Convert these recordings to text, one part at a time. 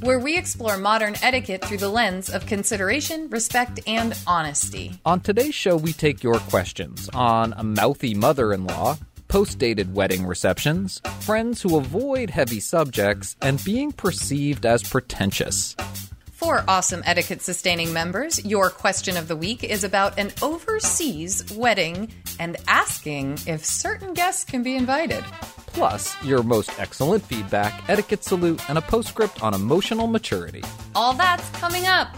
Where we explore modern etiquette through the lens of consideration, respect, and honesty. On today's show, we take your questions on a mouthy mother in law, post dated wedding receptions, friends who avoid heavy subjects, and being perceived as pretentious. For awesome etiquette sustaining members, your question of the week is about an overseas wedding and asking if certain guests can be invited. Plus, your most excellent feedback, etiquette salute, and a postscript on emotional maturity. All that's coming up.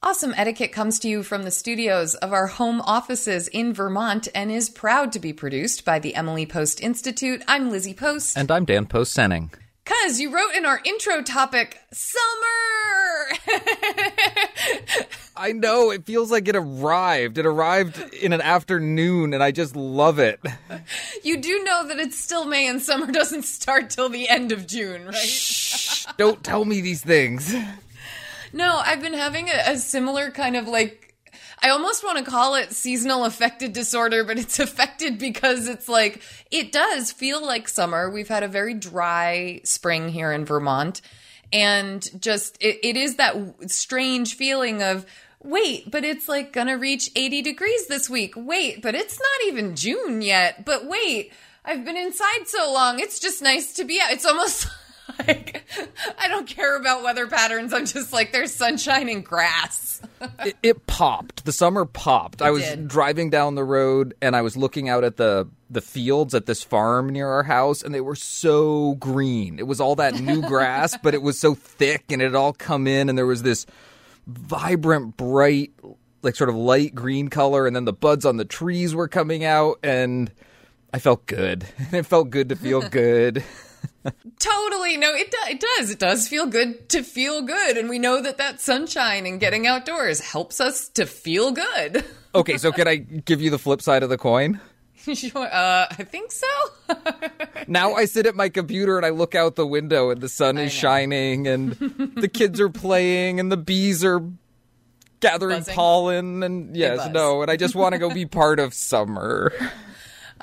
Awesome Etiquette comes to you from the studios of our home offices in Vermont and is proud to be produced by the Emily Post Institute. I'm Lizzie Post. And I'm Dan Post Senning. Cuz you wrote in our intro topic, summer! I know, it feels like it arrived. It arrived in an afternoon, and I just love it. you do know that it's still May and summer doesn't start till the end of June, right? Shh, don't tell me these things. No, I've been having a, a similar kind of like I almost want to call it seasonal affected disorder, but it's affected because it's like, it does feel like summer. We've had a very dry spring here in Vermont. And just, it, it is that strange feeling of, wait, but it's like gonna reach 80 degrees this week. Wait, but it's not even June yet. But wait, I've been inside so long. It's just nice to be out. It's almost like I don't care about weather patterns. I'm just like there's sunshine and grass. it, it, popped. The summer popped. It I was did. driving down the road and I was looking out at the the fields at this farm near our house and they were so green. It was all that new grass, but it was so thick and it had all come in and there was this vibrant bright like sort of light green color and then the buds on the trees were coming out and I felt good. It felt good to feel good. Totally. No, it, do- it does. It does feel good to feel good. And we know that that sunshine and getting outdoors helps us to feel good. okay, so can I give you the flip side of the coin? sure. Uh, I think so. now I sit at my computer and I look out the window and the sun is shining and the kids are playing and the bees are gathering Buzzing. pollen and yes, no, and I just want to go be part of summer.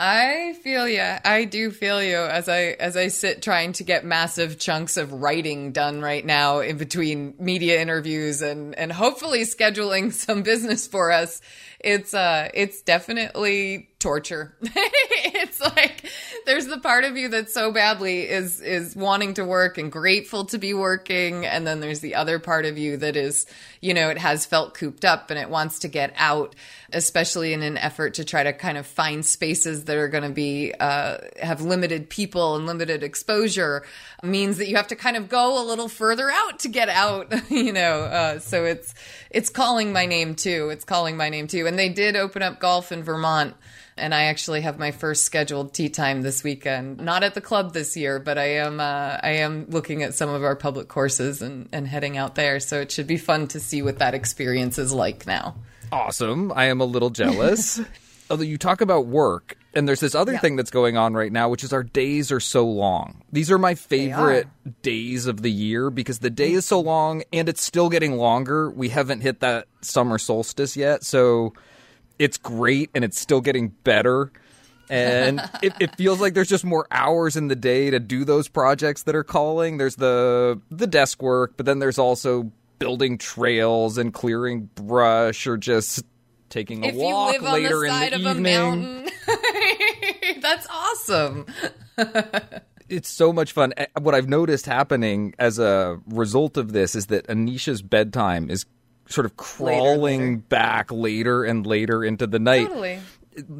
I feel you. I do feel you as I as I sit trying to get massive chunks of writing done right now in between media interviews and and hopefully scheduling some business for us. It's uh it's definitely torture. it's like there's the part of you that so badly is is wanting to work and grateful to be working. And then there's the other part of you that is, you know, it has felt cooped up and it wants to get out especially in an effort to try to kind of find spaces that are going to be uh, have limited people and limited exposure means that you have to kind of go a little further out to get out you know uh, so it's it's calling my name too. It's calling my name too. And they did open up golf in vermont and I actually have my first scheduled tee time this weekend. Not at the club this year, but I am uh, I am looking at some of our public courses and, and heading out there. So it should be fun to see what that experience is like now. Awesome. I am a little jealous. Although you talk about work, and there's this other Yeah. thing that's going on right now, which is our days are so long. These are my favorite days of the year because the day is so long and it's still getting longer. We haven't hit that summer solstice yet, so it's great and it's still getting better. And it, it feels like there's just more hours in the day to do those projects that are calling. There's the the desk work, but then there's also building trails and clearing brush or just taking a if walk later the in of the a evening. mountain, that's awesome. it's so much fun. What I've noticed happening as a result of this is that Anisha's bedtime is sort of crawling later. back later and later into the night. Totally.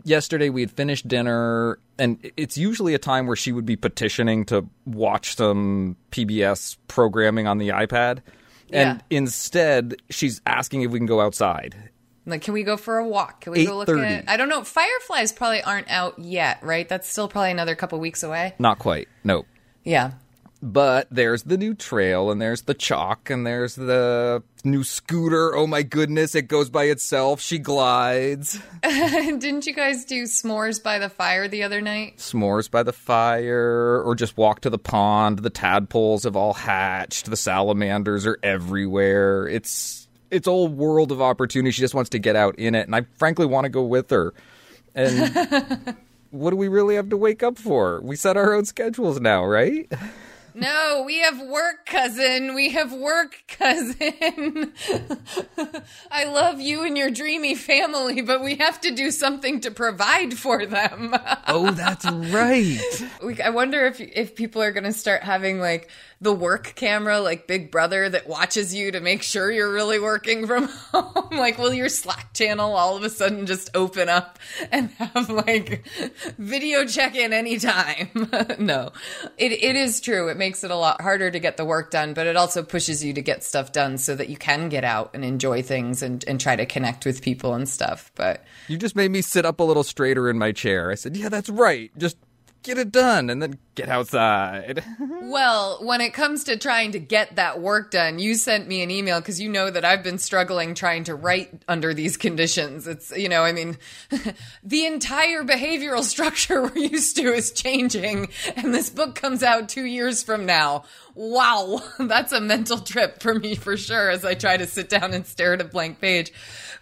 Yesterday we had finished dinner, and it's usually a time where she would be petitioning to watch some PBS programming on the iPad. And Yeah. instead, she's asking if we can go outside. Like, can we go for a walk? Can we go look 8:30. at? I don't know. Fireflies probably aren't out yet, right? That's still probably another couple weeks away. Not quite. Nope. Yeah. But there's the new trail, and there's the chalk, and there's the new scooter. Oh my goodness, it goes by itself. She glides. Didn't you guys do s'mores by the fire the other night? S'mores by the fire, or just walk to the pond. The tadpoles have all hatched. The salamanders are everywhere. It's it's a whole world of opportunity. She just wants to get out in it, and I frankly want to go with her. And what do we really have to wake up for? We set our own schedules now, right? No, we have work, cousin. We have work, cousin. I love you and your dreamy family, but we have to do something to provide for them. Oh, that's right. We, I wonder if if people are going to start having like the work camera, like Big Brother, that watches you to make sure you're really working from home. like, will your Slack channel all of a sudden just open up and have like video check in anytime? no, it it is true. It makes it a lot harder to get the work done, but it also pushes you to get stuff done so that you can get out and enjoy things and and try to connect with people and stuff. But You just made me sit up a little straighter in my chair. I said, "Yeah, that's right. Just get it done and then get outside." Well, when it comes to trying to get that work done, you sent me an email because you know that I've been struggling trying to write under these conditions. It's, you know, I mean, the entire behavioral structure we're used to is changing, and this book comes out two years from now. Wow, that's a mental trip for me for sure as I try to sit down and stare at a blank page.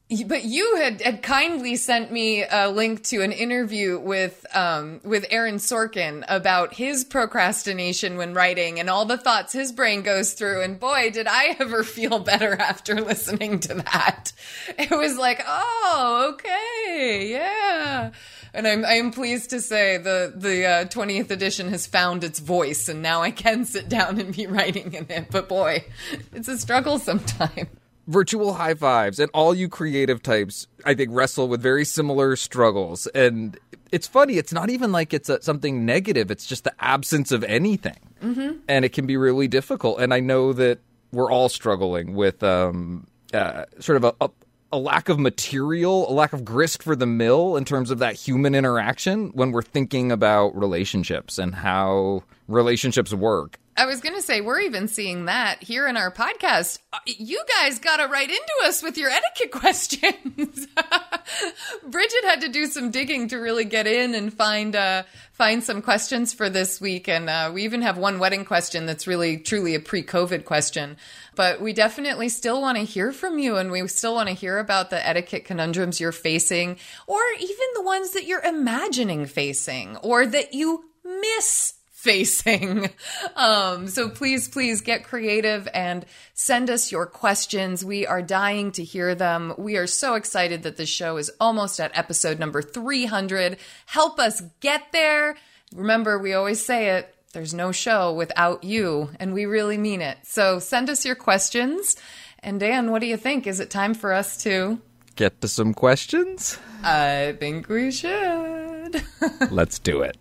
But you had, had kindly sent me a link to an interview with um, with Aaron Sorkin about his procrastination when writing and all the thoughts his brain goes through. And boy, did I ever feel better after listening to that. It was like, oh, okay, yeah. And I'm I'm pleased to say the the uh, 20th edition has found its voice, and now I can sit down and be writing in it. But boy, it's a struggle sometimes. Virtual high fives and all you creative types, I think, wrestle with very similar struggles. And it's funny. It's not even like it's a, something negative. It's just the absence of anything, mm-hmm. and it can be really difficult. And I know that we're all struggling with um, uh, sort of a, a a lack of material, a lack of grist for the mill in terms of that human interaction when we're thinking about relationships and how relationships work. I was going to say, we're even seeing that here in our podcast. Uh, You guys got to write into us with your etiquette questions. Bridget had to do some digging to really get in and find uh, find some questions for this week, and uh, we even have one wedding question that's really truly a pre-COVID question. But we definitely still want to hear from you, and we still want to hear about the etiquette conundrums you're facing, or even the ones that you're imagining facing, or that you miss facing. Um, so please, please get creative and send us your questions. We are dying to hear them. We are so excited that the show is almost at episode number 300. Help us get there. Remember, we always say it. There's no show without you, and we really mean it. So send us your questions. And Dan, what do you think? Is it time for us to? Get to some questions? I think we should. Let's do it.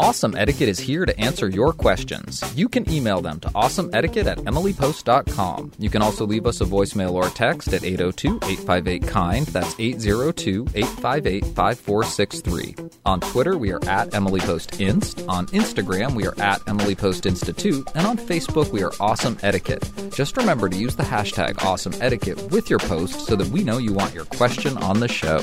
Awesome Etiquette is here to answer your questions. You can email them to awesomeetiquette at emilypost.com. You can also leave us a voicemail or text at 802 858 KIND. That's 802 858 5463. On Twitter, we are at EmilyPostInst. On Instagram, we are at EmilyPostInstitute. And on Facebook, we are Awesome Etiquette. Just remember to use the hashtag Awesome Etiquette with your post so that we know you want your question on the show.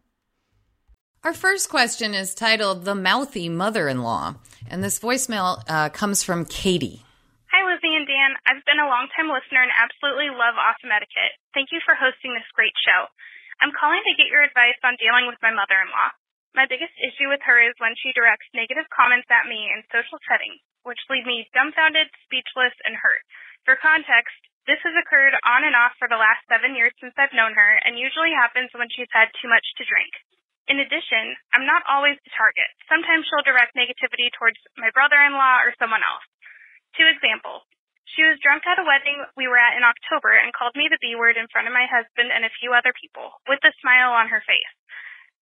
Our first question is titled The Mouthy Mother in Law, and this voicemail uh, comes from Katie. Hi, Lizzie and Dan. I've been a longtime listener and absolutely love Awesome Etiquette. Thank you for hosting this great show. I'm calling to get your advice on dealing with my mother in law. My biggest issue with her is when she directs negative comments at me in social settings, which leave me dumbfounded, speechless, and hurt. For context, this has occurred on and off for the last seven years since I've known her and usually happens when she's had too much to drink. In addition, I'm not always the target. Sometimes she'll direct negativity towards my brother-in-law or someone else. Two examples. She was drunk at a wedding we were at in October and called me the B word in front of my husband and a few other people, with a smile on her face.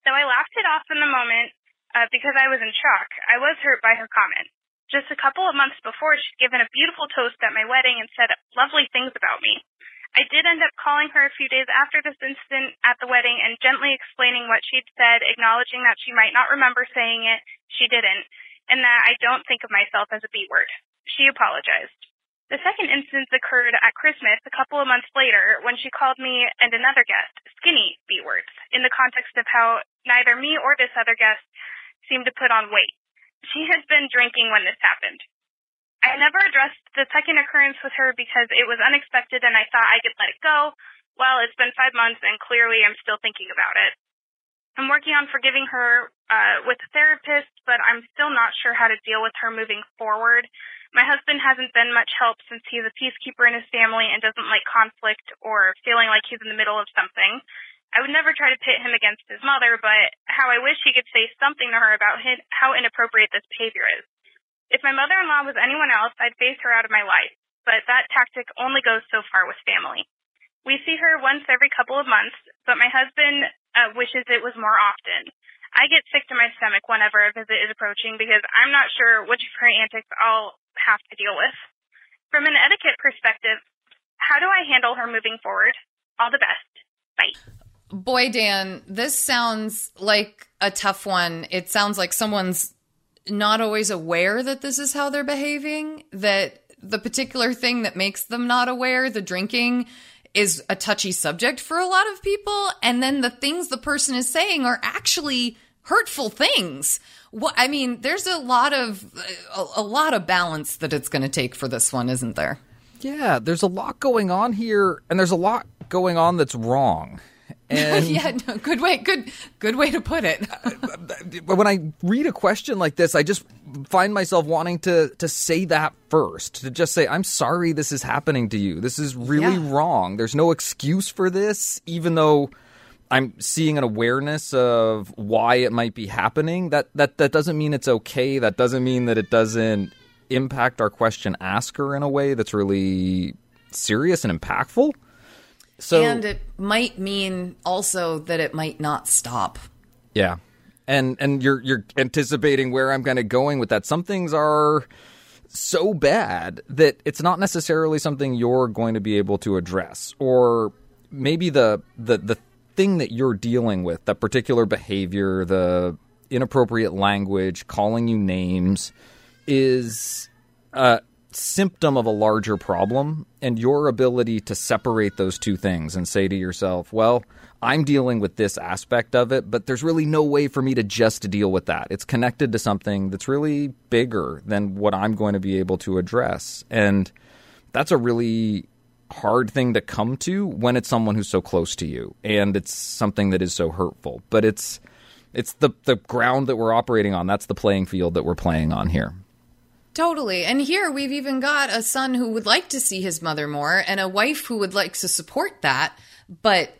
Though I laughed it off in the moment uh, because I was in shock, I was hurt by her comment. Just a couple of months before, she'd given a beautiful toast at my wedding and said lovely things about me. I did end up calling her a few days after this incident at the wedding and gently explaining what she'd said, acknowledging that she might not remember saying it, she didn't, and that I don't think of myself as a B word. She apologized. The second instance occurred at Christmas a couple of months later when she called me and another guest skinny B words in the context of how neither me or this other guest seemed to put on weight. She had been drinking when this happened. I never addressed the second occurrence with her because it was unexpected and I thought I could let it go. Well, it's been five months and clearly I'm still thinking about it. I'm working on forgiving her uh, with a therapist, but I'm still not sure how to deal with her moving forward. My husband hasn't been much help since he's a peacekeeper in his family and doesn't like conflict or feeling like he's in the middle of something. I would never try to pit him against his mother, but how I wish he could say something to her about how inappropriate this behavior is. If my mother-in-law was anyone else, I'd phase her out of my life, but that tactic only goes so far with family. We see her once every couple of months, but my husband uh, wishes it was more often. I get sick to my stomach whenever a visit is approaching because I'm not sure which of her antics I'll have to deal with. From an etiquette perspective, how do I handle her moving forward? All the best. Bye. Boy, Dan, this sounds like a tough one. It sounds like someone's not always aware that this is how they're behaving, that the particular thing that makes them not aware, the drinking, is a touchy subject for a lot of people. And then the things the person is saying are actually hurtful things. What, I mean, there's a lot of a, a lot of balance that it's going to take for this one, isn't there? Yeah, there's a lot going on here, and there's a lot going on that's wrong. And yeah, no, good way, good, good way to put it. But when I read a question like this, I just find myself wanting to to say that first, to just say, "I'm sorry, this is happening to you. This is really yeah. wrong. There's no excuse for this, even though." I'm seeing an awareness of why it might be happening. That that that doesn't mean it's okay. That doesn't mean that it doesn't impact our question asker in a way that's really serious and impactful. So and it might mean also that it might not stop. Yeah. And and you're you're anticipating where I'm kind of going with that. Some things are so bad that it's not necessarily something you're going to be able to address or maybe the the the thing that you're dealing with, that particular behavior, the inappropriate language, calling you names, is a symptom of a larger problem. And your ability to separate those two things and say to yourself, well, I'm dealing with this aspect of it, but there's really no way for me to just deal with that. It's connected to something that's really bigger than what I'm going to be able to address. And that's a really hard thing to come to when it's someone who's so close to you and it's something that is so hurtful. But it's it's the the ground that we're operating on. That's the playing field that we're playing on here. Totally. And here we've even got a son who would like to see his mother more and a wife who would like to support that, but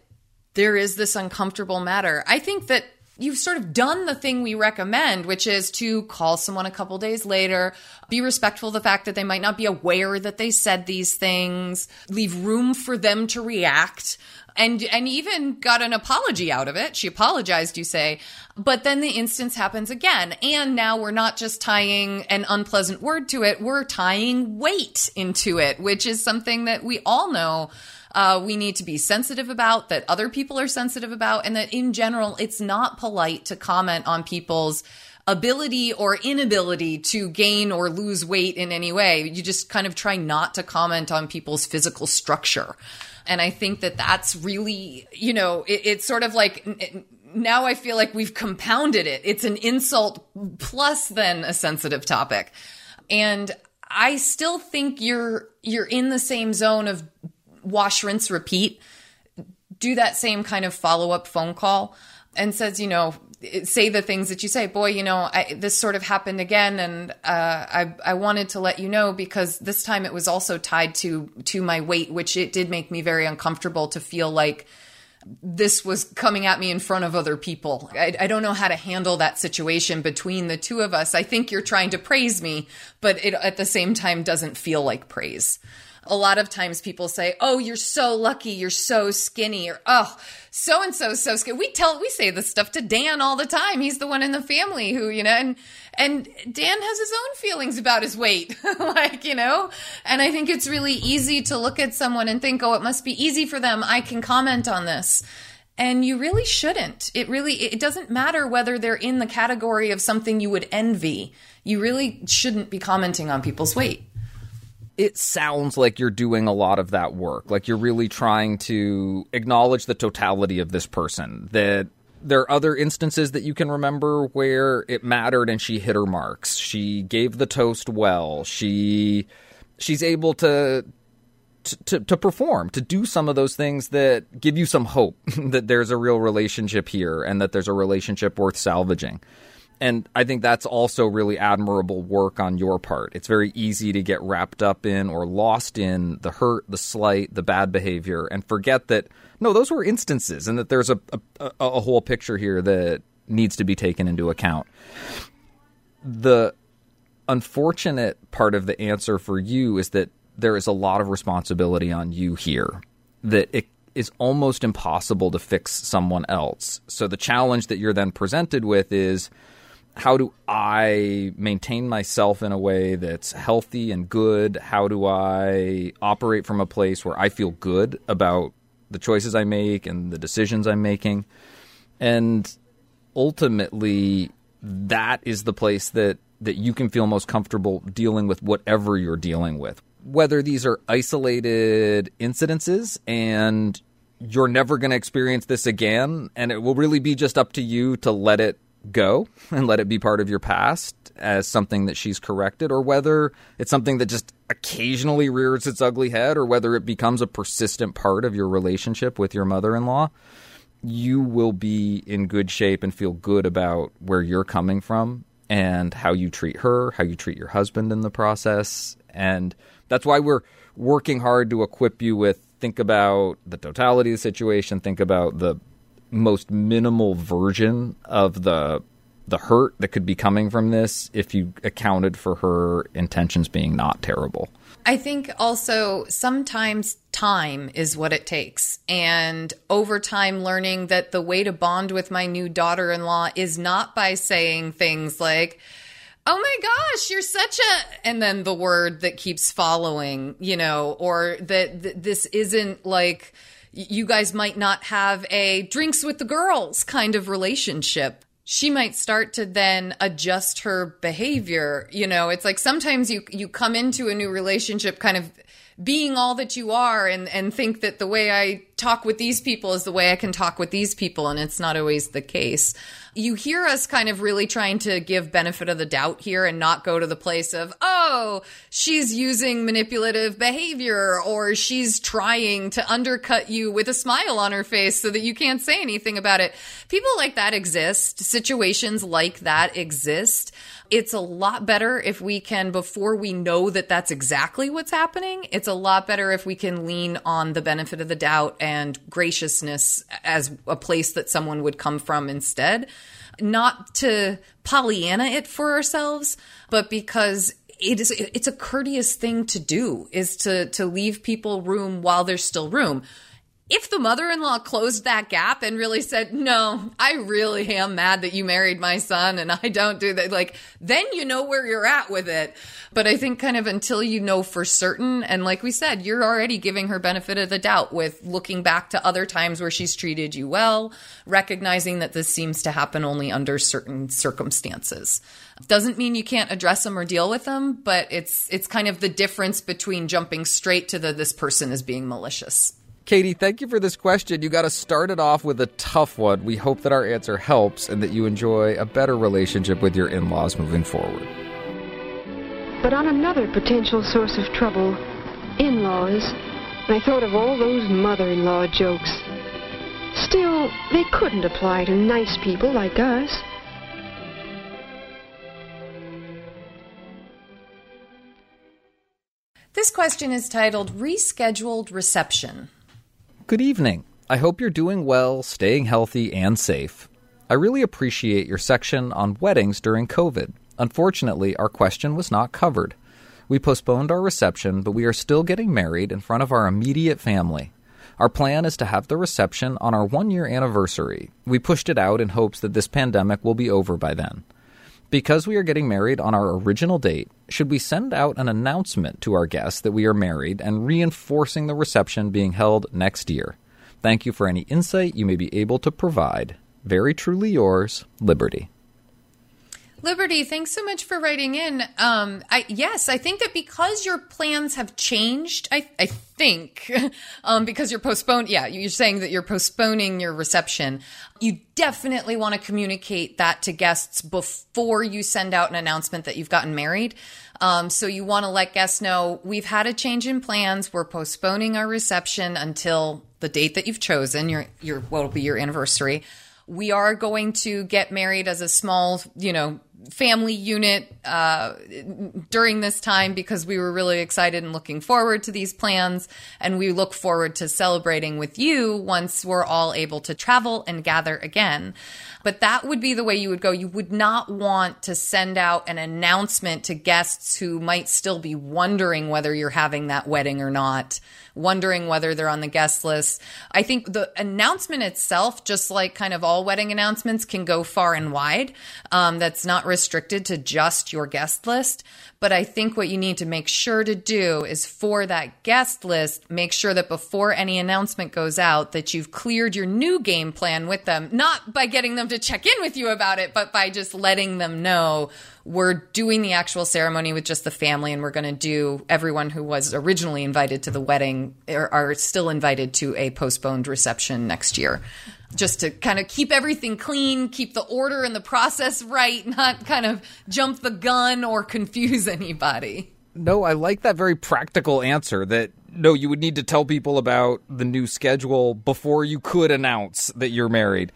there is this uncomfortable matter. I think that you've sort of done the thing we recommend, which is to call someone a couple days later, be respectful of the fact that they might not be aware that they said these things, leave room for them to react. And, and even got an apology out of it. She apologized, you say, but then the instance happens again. And now we're not just tying an unpleasant word to it, we're tying weight into it, which is something that we all know uh, we need to be sensitive about, that other people are sensitive about, and that in general, it's not polite to comment on people's ability or inability to gain or lose weight in any way. You just kind of try not to comment on people's physical structure. And I think that that's really, you know, it, it's sort of like, now I feel like we've compounded it. It's an insult plus then a sensitive topic. And I still think you're, you're in the same zone of wash, rinse, repeat, do that same kind of follow up phone call and says, you know, say the things that you say. Boy, you know, I, this sort of happened again, and uh, I I wanted to let you know because this time it was also tied to to my weight, which it did make me very uncomfortable to feel like this was coming at me in front of other people. I, I, don't know how to handle that situation between the two of us. I think you're trying to praise me, but it at the same time doesn't feel like praise a lot of times people say, "Oh, you're so lucky, you're so skinny," or "Oh, so and so so skinny." We tell we say this stuff to Dan all the time. He's the one in the family who, you know, and and Dan has his own feelings about his weight, like, you know. And I think it's really easy to look at someone and think, "Oh, it must be easy for them. I can comment on this." And you really shouldn't. It really it doesn't matter whether they're in the category of something you would envy. You really shouldn't be commenting on people's weight it sounds like you're doing a lot of that work. Like you're really trying to acknowledge the totality of this person. That there are other instances that you can remember where it mattered and she hit her marks. She gave the toast well. She she's able to to, to perform, to do some of those things that give you some hope that there's a real relationship here and that there's a relationship worth salvaging. And I think that's also really admirable work on your part. It's very easy to get wrapped up in or lost in the hurt, the slight, the bad behavior, and forget that no, those were instances, and that there's a, a, a whole picture here that needs to be taken into account. The unfortunate part of the answer for you is that there is a lot of responsibility on you here. That it is almost impossible to fix someone else. So the challenge that you're then presented with is how do I maintain myself in a way that's healthy and good? How do I operate from a place where I feel good about the choices I make and the decisions I'm making? And ultimately, that is the place that, that you can feel most comfortable dealing with whatever you're dealing with. Whether these are isolated incidences and you're never going to experience this again, and it will really be just up to you to let it go and let it be part of your past as something that she's corrected, or whether it's something that just occasionally rears its ugly head, or whether it becomes a persistent part of your relationship with your mother in law, you will be in good shape and feel good about where you're coming from and how you treat her, how you treat your husband in the process. And that's why we're working hard to equip you with think about the totality of the situation, think about the most minimal version of the the hurt that could be coming from this if you accounted for her intentions being not terrible. I think also sometimes time is what it takes. And over time, learning that the way to bond with my new daughter in law is not by saying things like, oh my gosh, you're such a, and then the word that keeps following, you know, or that th- this isn't like, you guys might not have a drinks with the girls kind of relationship. She might start to then adjust her behavior you know? It's like sometimes you you come into a new relationship kind of being all that you are and and think that the way I talk with these people is the way I can talk with these people and it's not always the case you hear us kind of really trying to give benefit of the doubt here and not go to the place of, oh, she's using manipulative behavior or she's trying to undercut you with a smile on her face so that you can't say anything about it. People like that exist. Situations like that exist. It's a lot better if we can, before we know that that's exactly what's happening, it's a lot better if we can lean on the benefit of the doubt and graciousness as a place that someone would come from instead. Not to Pollyanna it for ourselves, but because it is it's a courteous thing to do is to to leave people room while there's still room if the mother in law closed that gap and really said, No, I really am mad that you married my son and I don't do that, like, then you know where you're at with it. But I think kind of until you know for certain, and like we said, you're already giving her benefit of the doubt with looking back to other times where she's treated you well, recognizing that this seems to happen only under certain circumstances. Doesn't mean you can't address them or deal with them, but it's it's kind of the difference between jumping straight to the this person is being malicious. Katie, thank you for this question. You got to start it off with a tough one. We hope that our answer helps and that you enjoy a better relationship with your in laws moving forward. But on another potential source of trouble, in laws, I thought of all those mother in law jokes. Still, they couldn't apply to nice people like us. This question is titled Rescheduled Reception. Good evening. I hope you're doing well, staying healthy, and safe. I really appreciate your section on weddings during COVID. Unfortunately, our question was not covered. We postponed our reception, but we are still getting married in front of our immediate family. Our plan is to have the reception on our one year anniversary. We pushed it out in hopes that this pandemic will be over by then. Because we are getting married on our original date, should we send out an announcement to our guests that we are married and reinforcing the reception being held next year? Thank you for any insight you may be able to provide. Very truly yours, Liberty. Liberty, thanks so much for writing in. Um, I, yes, I think that because your plans have changed, I, I think, um, because you're postponed. Yeah, you're saying that you're postponing your reception. You definitely want to communicate that to guests before you send out an announcement that you've gotten married. Um, so you want to let guests know we've had a change in plans. We're postponing our reception until the date that you've chosen. Your your what will be your anniversary. We are going to get married as a small, you know, family unit uh, during this time because we were really excited and looking forward to these plans. And we look forward to celebrating with you once we're all able to travel and gather again. But that would be the way you would go. You would not want to send out an announcement to guests who might still be wondering whether you're having that wedding or not wondering whether they're on the guest list. I think the announcement itself, just like kind of all wedding announcements, can go far and wide. Um, that's not restricted to just your guest list. But I think what you need to make sure to do is for that guest list, make sure that before any announcement goes out, that you've cleared your new game plan with them, not by getting them to check in with you about it, but by just letting them know we're doing the actual ceremony with just the family and we're going to do everyone who was originally invited to the wedding are, are still invited to a postponed reception next year just to kind of keep everything clean, keep the order and the process right, not kind of jump the gun or confuse anybody. No, I like that very practical answer that no, you would need to tell people about the new schedule before you could announce that you're married.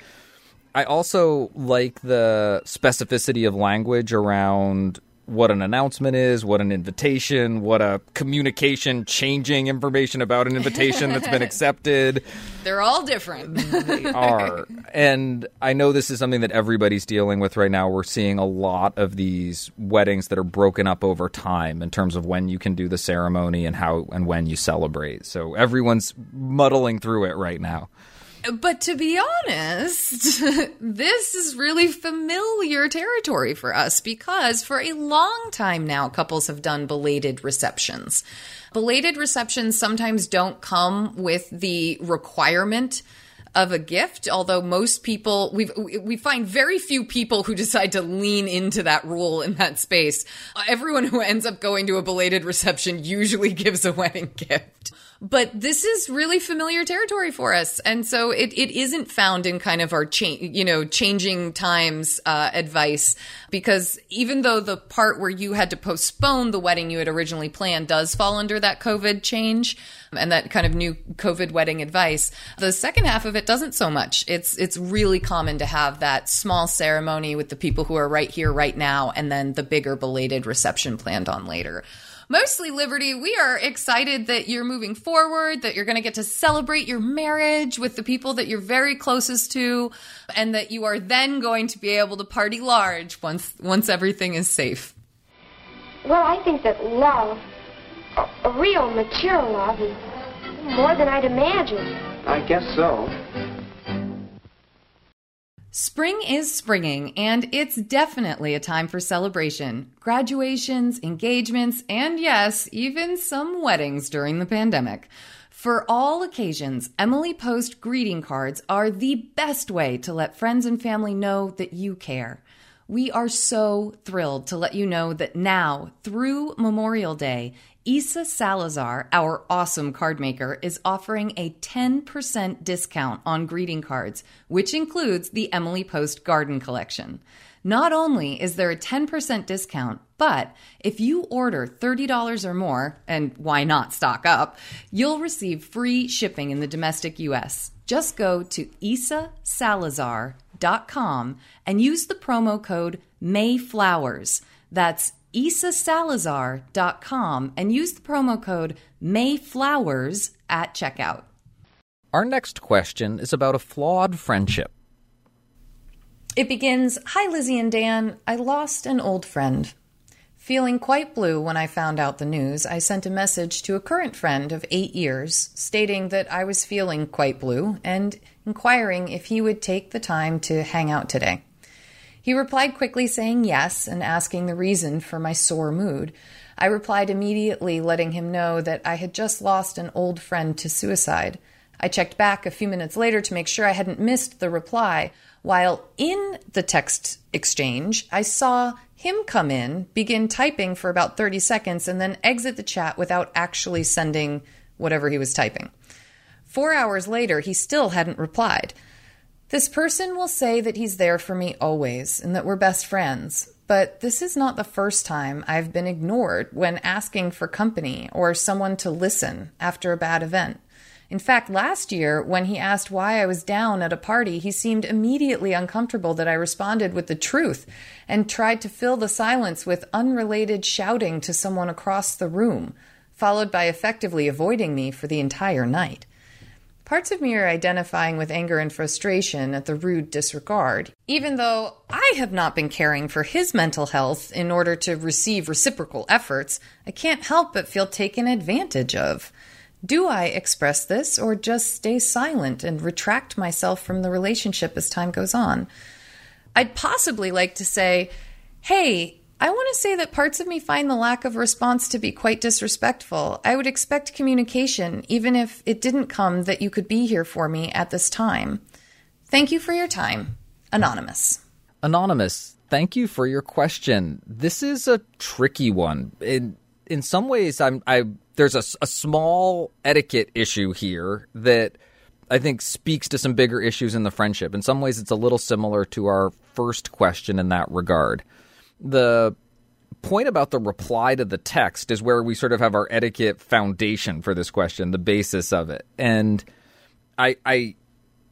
I also like the specificity of language around what an announcement is, what an invitation, what a communication changing information about an invitation that's been accepted. They're all different. they are. And I know this is something that everybody's dealing with right now. We're seeing a lot of these weddings that are broken up over time in terms of when you can do the ceremony and how and when you celebrate. So everyone's muddling through it right now. But to be honest, this is really familiar territory for us because for a long time now, couples have done belated receptions. Belated receptions sometimes don't come with the requirement of a gift, although most people we we find very few people who decide to lean into that rule in that space. Everyone who ends up going to a belated reception usually gives a wedding gift but this is really familiar territory for us. And so it, it isn't found in kind of our cha- you know changing times uh, advice because even though the part where you had to postpone the wedding you had originally planned does fall under that covid change and that kind of new covid wedding advice the second half of it doesn't so much. It's it's really common to have that small ceremony with the people who are right here right now and then the bigger belated reception planned on later mostly Liberty, we are excited that you're moving forward, that you're going to get to celebrate your marriage with the people that you're very closest to, and that you are then going to be able to party large once once everything is safe. Well, I think that love, a, a real mature love, is more than I'd imagined. I guess so. Spring is springing, and it's definitely a time for celebration. Graduations, engagements, and yes, even some weddings during the pandemic. For all occasions, Emily Post greeting cards are the best way to let friends and family know that you care. We are so thrilled to let you know that now, through Memorial Day, Isa Salazar, our awesome card maker, is offering a 10% discount on greeting cards, which includes the Emily Post Garden Collection. Not only is there a 10% discount, but if you order $30 or more, and why not stock up, you'll receive free shipping in the domestic US. Just go to isasalazar.com and use the promo code MAYFLOWERS. That's isasalazar.com and use the promo code MAYFLOWERS at checkout. Our next question is about a flawed friendship. It begins Hi, Lizzie and Dan. I lost an old friend. Feeling quite blue when I found out the news, I sent a message to a current friend of eight years stating that I was feeling quite blue and inquiring if he would take the time to hang out today. He replied quickly, saying yes and asking the reason for my sore mood. I replied immediately, letting him know that I had just lost an old friend to suicide. I checked back a few minutes later to make sure I hadn't missed the reply. While in the text exchange, I saw him come in, begin typing for about 30 seconds, and then exit the chat without actually sending whatever he was typing. Four hours later, he still hadn't replied. This person will say that he's there for me always and that we're best friends. But this is not the first time I've been ignored when asking for company or someone to listen after a bad event. In fact, last year, when he asked why I was down at a party, he seemed immediately uncomfortable that I responded with the truth and tried to fill the silence with unrelated shouting to someone across the room, followed by effectively avoiding me for the entire night. Parts of me are identifying with anger and frustration at the rude disregard, even though I have not been caring for his mental health in order to receive reciprocal efforts, I can't help but feel taken advantage of. Do I express this or just stay silent and retract myself from the relationship as time goes on? I'd possibly like to say, hey, I want to say that parts of me find the lack of response to be quite disrespectful. I would expect communication, even if it didn't come that you could be here for me at this time. Thank you for your time. Anonymous. Anonymous, thank you for your question. This is a tricky one. In in some ways, I'm I there's a, a small etiquette issue here that I think speaks to some bigger issues in the friendship. In some ways, it's a little similar to our first question in that regard the point about the reply to the text is where we sort of have our etiquette foundation for this question, the basis of it. And I, I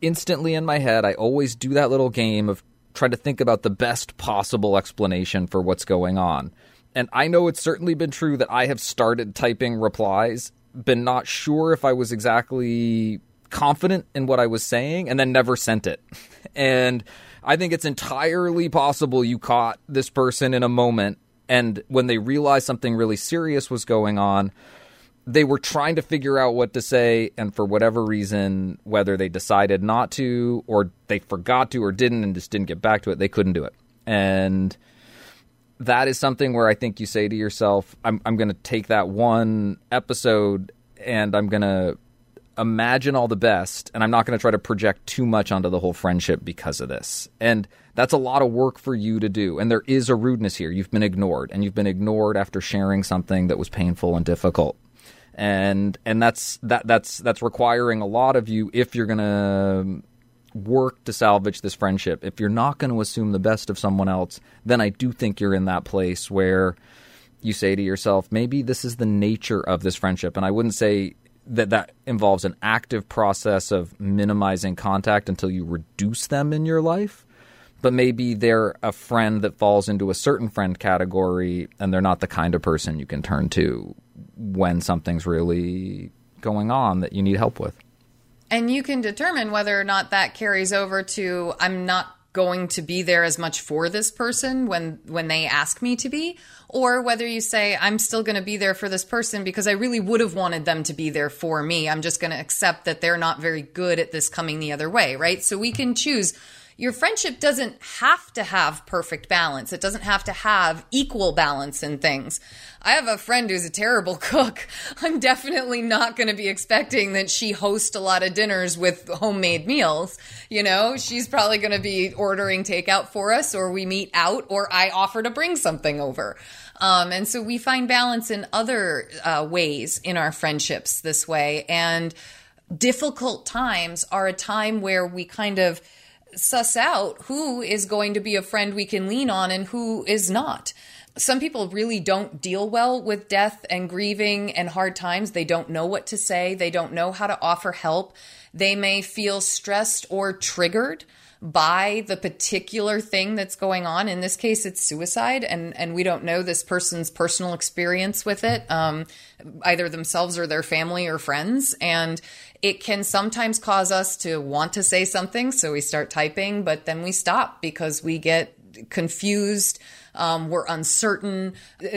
instantly in my head, I always do that little game of trying to think about the best possible explanation for what's going on. And I know it's certainly been true that I have started typing replies, been not sure if I was exactly confident in what I was saying, and then never sent it. and I think it's entirely possible you caught this person in a moment, and when they realized something really serious was going on, they were trying to figure out what to say, and for whatever reason, whether they decided not to, or they forgot to, or didn't, and just didn't get back to it, they couldn't do it. And that is something where I think you say to yourself, I'm, I'm going to take that one episode and I'm going to imagine all the best, and I'm not going to try to project too much onto the whole friendship because of this. And that's a lot of work for you to do. And there is a rudeness here. You've been ignored, and you've been ignored after sharing something that was painful and difficult. And and that's that that's that's requiring a lot of you if you're going to work to salvage this friendship. If you're not going to assume the best of someone else, then I do think you're in that place where you say to yourself, maybe this is the nature of this friendship. And I wouldn't say that that involves an active process of minimizing contact until you reduce them in your life but maybe they're a friend that falls into a certain friend category and they're not the kind of person you can turn to when something's really going on that you need help with. And you can determine whether or not that carries over to I'm not going to be there as much for this person when when they ask me to be or whether you say I'm still going to be there for this person because I really would have wanted them to be there for me. I'm just going to accept that they're not very good at this coming the other way, right? So we can choose your friendship doesn't have to have perfect balance. It doesn't have to have equal balance in things. I have a friend who's a terrible cook. I'm definitely not going to be expecting that she host a lot of dinners with homemade meals. You know, she's probably going to be ordering takeout for us, or we meet out, or I offer to bring something over. Um, and so we find balance in other uh, ways in our friendships this way. And difficult times are a time where we kind of suss out who is going to be a friend we can lean on and who is not. Some people really don't deal well with death and grieving and hard times. They don't know what to say, they don't know how to offer help. They may feel stressed or triggered by the particular thing that's going on. In this case, it's suicide, and, and we don't know this person's personal experience with it, um, either themselves or their family or friends. And it can sometimes cause us to want to say something, so we start typing, but then we stop because we get confused. Um, we're uncertain.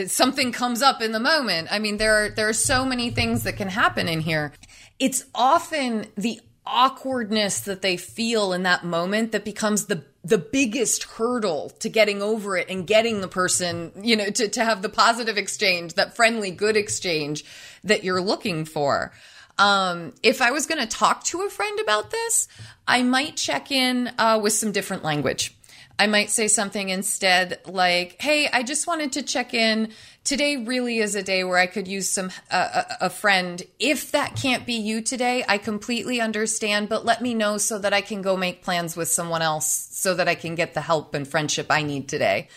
Something comes up in the moment. I mean, there are, there are so many things that can happen in here. It's often the awkwardness that they feel in that moment that becomes the the biggest hurdle to getting over it and getting the person, you know, to, to have the positive exchange, that friendly, good exchange that you're looking for. Um, if I was going to talk to a friend about this, I might check in uh, with some different language. I might say something instead like, "Hey, I just wanted to check in. Today really is a day where I could use some uh, a, a friend. If that can't be you today, I completely understand, but let me know so that I can go make plans with someone else so that I can get the help and friendship I need today."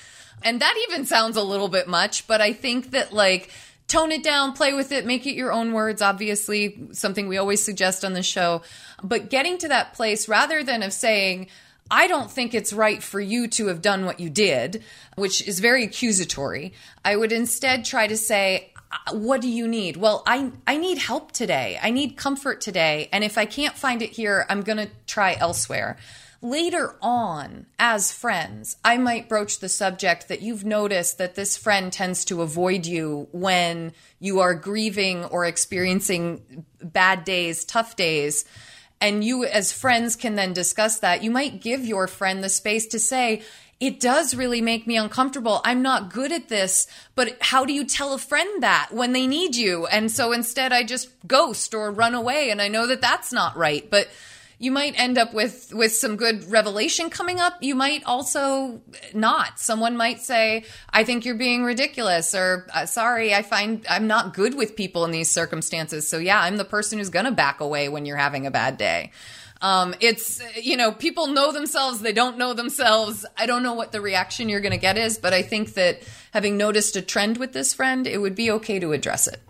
And that even sounds a little bit much, but I think that like tone it down, play with it, make it your own words, obviously, something we always suggest on the show. But getting to that place rather than of saying, I don't think it's right for you to have done what you did, which is very accusatory. I would instead try to say, uh, what do you need? Well, I I need help today. I need comfort today, and if I can't find it here, I'm going to try elsewhere. Later on, as friends, I might broach the subject that you've noticed that this friend tends to avoid you when you are grieving or experiencing bad days, tough days. And you, as friends, can then discuss that. You might give your friend the space to say, it does really make me uncomfortable. I'm not good at this, but how do you tell a friend that when they need you? And so instead I just ghost or run away. And I know that that's not right, but you might end up with with some good revelation coming up. You might also not. Someone might say i think you're being ridiculous or uh, sorry i find i'm not good with people in these circumstances. So yeah i'm the person who's going to back away when you're having a bad day. Um, it's you know people know themselves. They don't know themselves. I don't know what the reaction you're going to get is but i think that having noticed a trend with this friend it would be okay to address it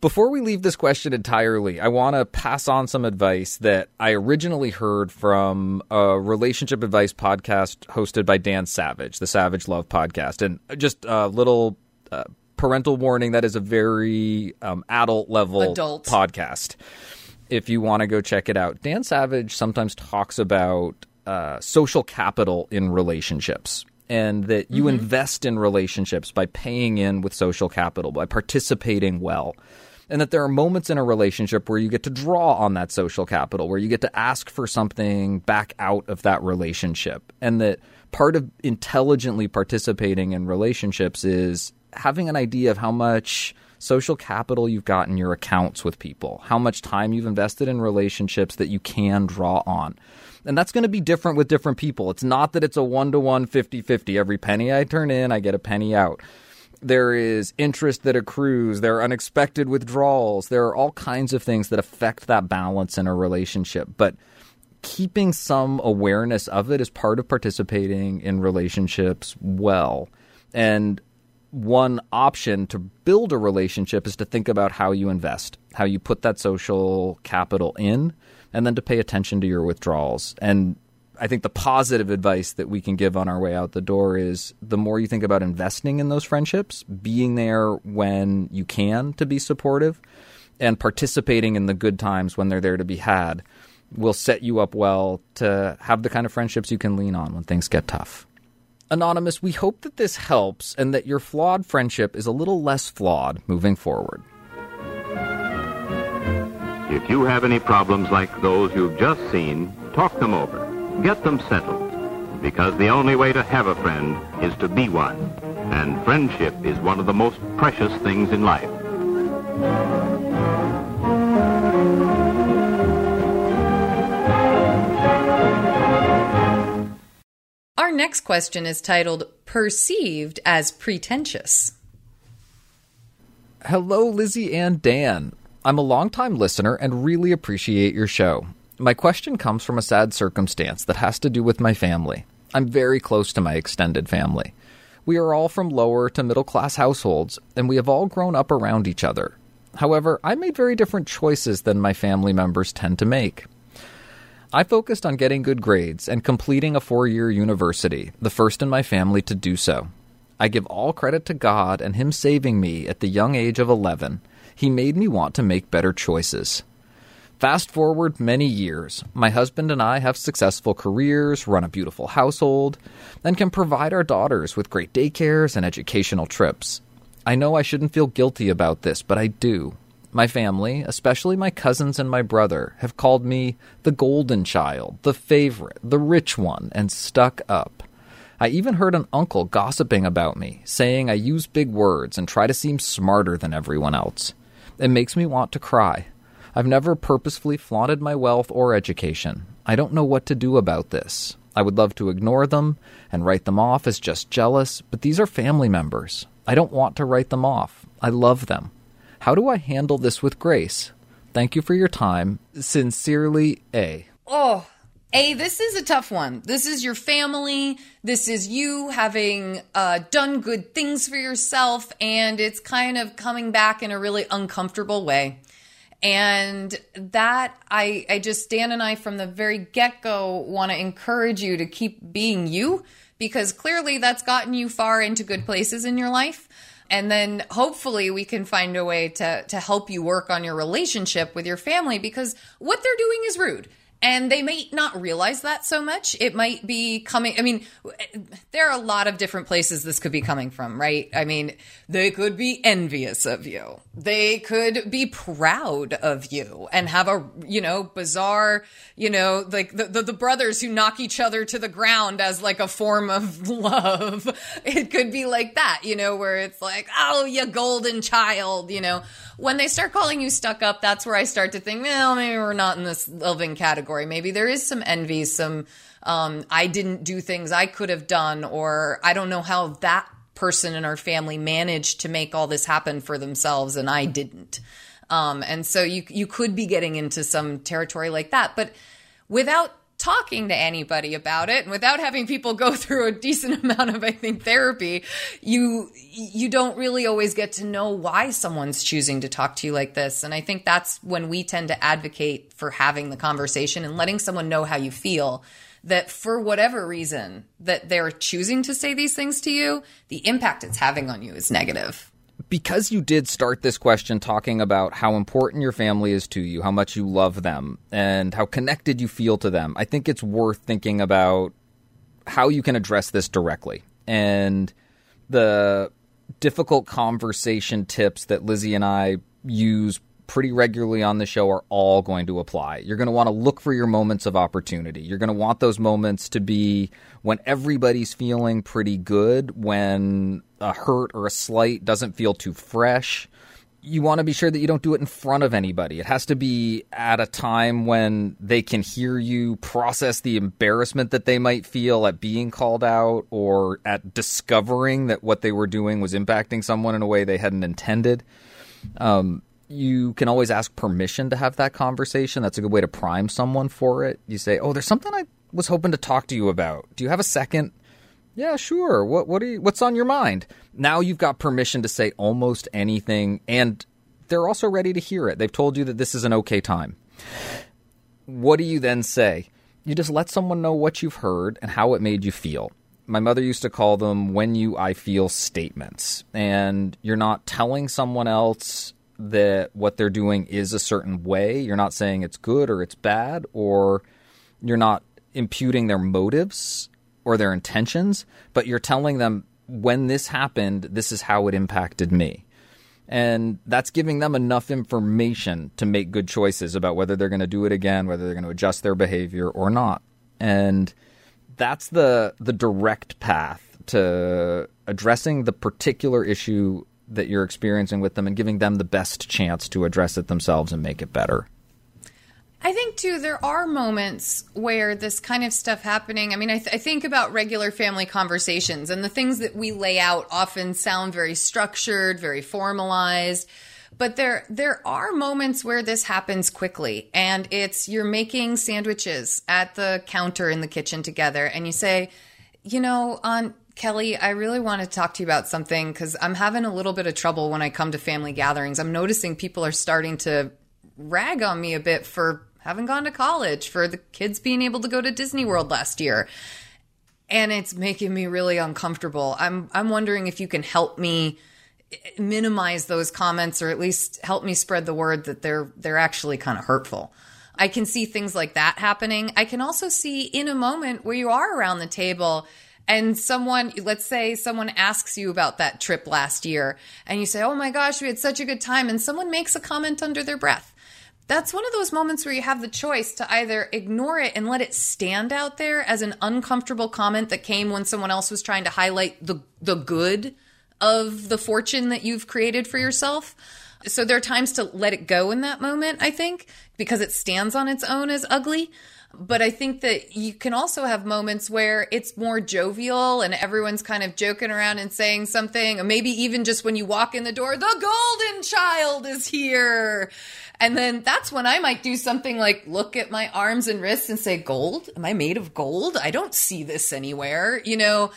before we leave this question entirely, I want to pass on some advice that I originally heard from a relationship advice podcast hosted by Dan Savage, the Savage Love podcast. And just a little uh, parental warning that is a very um, adult level adult. podcast. If you want to go check it out, Dan Savage sometimes talks about uh, social capital in relationships and that you mm-hmm. invest in relationships by paying in with social capital, by participating well. and that there are moments in a relationship where you get to draw on that social capital, where you get to ask for something back out of that relationship, and that part of intelligently participating in relationships is having an idea of how much social capital you've got in your accounts with people, how much time you've invested in relationships that you can draw on. And that's going to be different with different people. It's not that it's a one to one, 50 50. Every penny I turn in, I get a penny out. There is interest that accrues. There are unexpected withdrawals. There are all kinds of things that affect that balance in a relationship. But keeping some awareness of it is part of participating in relationships well. And one option to build a relationship is to think about how you invest, how you put that social capital in, and then to pay attention to your withdrawals. And I think the positive advice that we can give on our way out the door is the more you think about investing in those friendships, being there when you can to be supportive, and participating in the good times when they're there to be had will set you up well to have the kind of friendships you can lean on when things get tough. Anonymous, we hope that this helps and that your flawed friendship is a little less flawed moving forward. If you have any problems like those you've just seen, talk them over. Get them settled. Because the only way to have a friend is to be one. And friendship is one of the most precious things in life. Our next question is titled Perceived as Pretentious. Hello, Lizzie and Dan. I'm a longtime listener and really appreciate your show. My question comes from a sad circumstance that has to do with my family. I'm very close to my extended family. We are all from lower to middle class households, and we have all grown up around each other. However, I made very different choices than my family members tend to make. I focused on getting good grades and completing a four year university, the first in my family to do so. I give all credit to God and Him saving me at the young age of 11. He made me want to make better choices. Fast forward many years, my husband and I have successful careers, run a beautiful household, and can provide our daughters with great daycares and educational trips. I know I shouldn't feel guilty about this, but I do. My family, especially my cousins and my brother, have called me the golden child, the favorite, the rich one, and stuck up. I even heard an uncle gossiping about me, saying I use big words and try to seem smarter than everyone else. It makes me want to cry. I've never purposefully flaunted my wealth or education. I don't know what to do about this. I would love to ignore them and write them off as just jealous, but these are family members. I don't want to write them off. I love them. How do I handle this with grace? Thank you for your time. Sincerely, A. Oh, A, this is a tough one. This is your family. This is you having uh, done good things for yourself, and it's kind of coming back in a really uncomfortable way. And that I, I just, Dan and I from the very get go want to encourage you to keep being you because clearly that's gotten you far into good places in your life and then hopefully we can find a way to to help you work on your relationship with your family because what they're doing is rude and they may not realize that so much. It might be coming. I mean, there are a lot of different places this could be coming from, right? I mean, they could be envious of you. They could be proud of you and have a, you know, bizarre, you know, like the, the, the brothers who knock each other to the ground as like a form of love. It could be like that, you know, where it's like, oh, you golden child, you know. When they start calling you stuck up, that's where I start to think, well, maybe we're not in this loving category. Maybe there is some envy, some, um, I didn't do things I could have done, or I don't know how that person in our family managed to make all this happen for themselves and I didn't. Um, and so you you could be getting into some territory like that, but without talking to anybody about it and without having people go through a decent amount of I think therapy, you you don't really always get to know why someone's choosing to talk to you like this. And I think that's when we tend to advocate for having the conversation and letting someone know how you feel that for whatever reason that they're choosing to say these things to you, the impact it's having on you is negative because you did start this question talking about how important your family is to you, how much you love them, and how connected you feel to them, I think it's worth thinking about how you can address this directly. And the difficult conversation tips that Lizzie and I use pretty regularly on the show are all going to apply. You're going to want to look for your moments of opportunity. You're going to want those moments to be when everybody's feeling pretty good, when a hurt or a slight doesn't feel too fresh. You want to be sure that you don't do it in front of anybody. It has to be at a time when they can hear you process the embarrassment that they might feel at being called out or at discovering that what they were doing was impacting someone in a way they hadn't intended. Um, you can always ask permission to have that conversation. That's a good way to prime someone for it. You say, "Oh, there's something I was hoping to talk to you about. Do you have a second? Yeah, sure. What what you, what's on your mind? Now you've got permission to say almost anything and they're also ready to hear it. They've told you that this is an okay time. What do you then say? You just let someone know what you've heard and how it made you feel. My mother used to call them when you I feel statements. And you're not telling someone else that what they're doing is a certain way. You're not saying it's good or it's bad, or you're not imputing their motives or their intentions, but you're telling them when this happened, this is how it impacted me. And that's giving them enough information to make good choices about whether they're going to do it again, whether they're going to adjust their behavior or not. And that's the the direct path to addressing the particular issue that you're experiencing with them and giving them the best chance to address it themselves and make it better. I think too there are moments where this kind of stuff happening. I mean, I, th- I, think about regular family conversations, and the things that we lay out often sound very structured, very formalized. But there there are moments where this happens quickly, and it's you're making sandwiches at the counter in the kitchen together, and you say, you know, on Kelly, I really want to talk to you about something because I'm having a little bit of trouble when I come to family gatherings. I'm noticing people are starting to rag on me a bit for having gone to college, for the kids being able to go to Disney World last year. And it's making me really uncomfortable. I'm I'm wondering if you can help me eh, minimize those comments or at least help me spread the word that they're they're actually kind of hurtful. I can see things like that happening. I can also see in a moment where you are around the table and someone, let's say someone asks you about that trip last year and you say, Oh my gosh, we had such a good time. And someone makes a comment under their breath. That's one of those moments where you have the choice to either ignore it and let it stand out there as an uncomfortable comment that came when someone else was trying to highlight the, the good of the fortune that you've created for yourself. So there are times to let it go in that moment, I think, because it stands on its own as ugly. But I think that you can also have moments where it's more jovial and everyone's kind of joking around and saying something, or maybe even just when you walk in the door, the golden child is here. And then that's when I might do something like look at my arms and wrists and say, Gold? Am I made of gold? I don't see this anywhere. You know,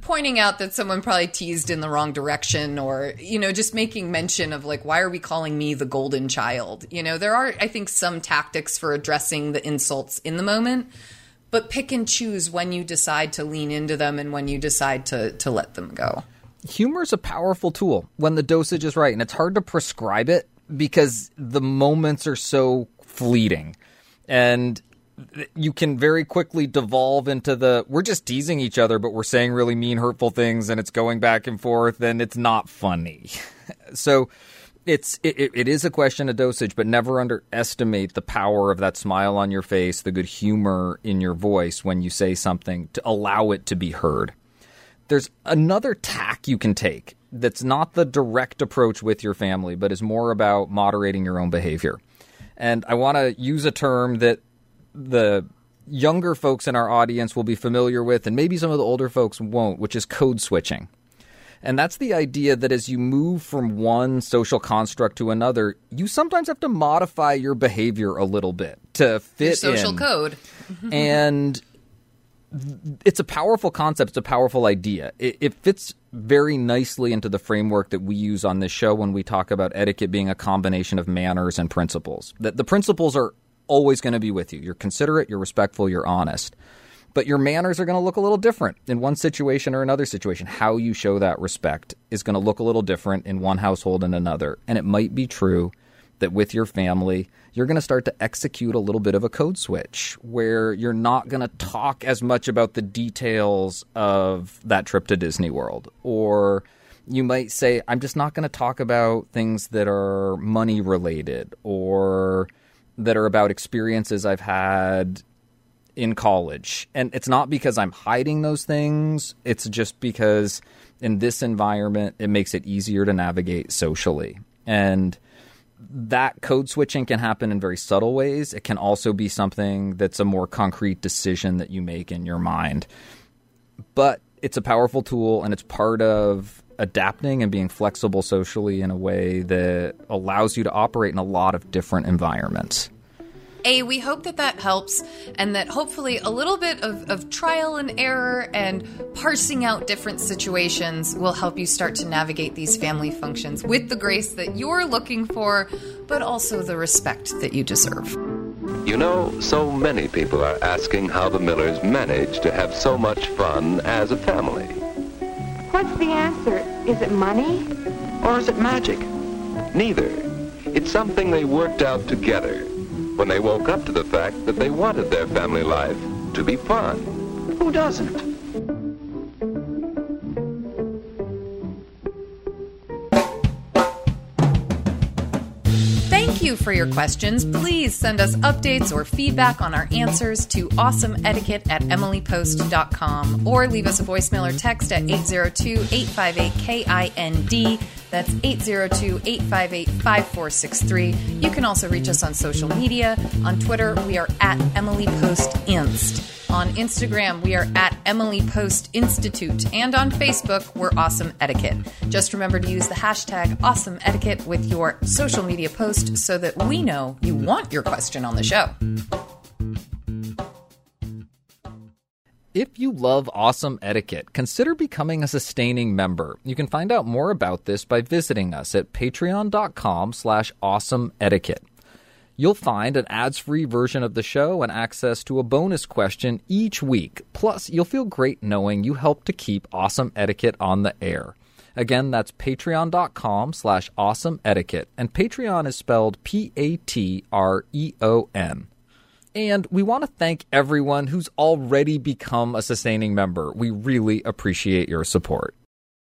pointing out that someone probably teased in the wrong direction or you know just making mention of like why are we calling me the golden child? You know there are i think some tactics for addressing the insults in the moment but pick and choose when you decide to lean into them and when you decide to to let them go. Humor is a powerful tool when the dosage is right and it's hard to prescribe it because the moments are so fleeting. And you can very quickly devolve into the we're just teasing each other, but we're saying really mean, hurtful things, and it's going back and forth, and it's not funny. so it's it, it is a question of dosage, but never underestimate the power of that smile on your face, the good humor in your voice when you say something to allow it to be heard. There's another tack you can take that's not the direct approach with your family, but is more about moderating your own behavior. And I want to use a term that the younger folks in our audience will be familiar with, and maybe some of the older folks won't, which is code switching. And that's the idea that as you move from one social construct to another, you sometimes have to modify your behavior a little bit to fit your social in. code. and it's a powerful concept, it's a powerful idea. It, it, fits very nicely into the framework that we use on this show when we talk about etiquette being a combination of manners and principles. That the principles are always going to be with you. You're considerate, you're respectful, you're honest. But your manners are going to look a little different in one situation or another situation. How you show that respect is going to look a little different in one household and another. And it might be true that with your family, you're going to start to execute a little bit of a code switch where you're not going to talk as much about the details of that trip to Disney World or You might say, I'm just not going to talk about things that are money related or that are about experiences I've had in college. And it's not because I'm hiding those things, it's just because in this environment, it makes it easier to navigate socially. And that code switching can happen in very subtle ways. It can also be something that's a more concrete decision that you make in your mind. But it's a powerful tool and it's part of adapting and being flexible socially in a way that allows you to operate in a lot of different environments. A, we hope that that helps and that hopefully a little bit of, of trial and error and parsing out different situations will help you start to navigate these family functions with the grace that you're looking for, but also the respect that you deserve. You know, so many people are asking how the Millers manage to have so much fun as a family. What's the answer? Is it money? Or is it magic? Neither. It's something they worked out together when they woke up to the fact that they wanted their family life to be fun. Who doesn't? For your questions. Please send us updates or feedback on our answers to awesomeetiquette at emilypost.com or leave us a voicemail or text at 802 858 KIND. That's 802 858 5463. You can also reach us on social media. On Twitter, we are at Emily Post Inst. On Instagram, we are at Emily Post Institute. And on Facebook, we're Awesome Etiquette. Just remember to use the hashtag Awesome Etiquette with your social media post so that we know you want your question on the show. If you love awesome etiquette, consider becoming a sustaining member. You can find out more about this by visiting us at patreon.com slash awesome etiquette. You'll find an ads-free version of the show and access to a bonus question each week. Plus, you'll feel great knowing you help to keep awesome etiquette on the air. Again, that's patreon.com slash awesome etiquette. And Patreon is spelled P-A-T-R-E-O-N. And we want to thank everyone who's already become a sustaining member. We really appreciate your support.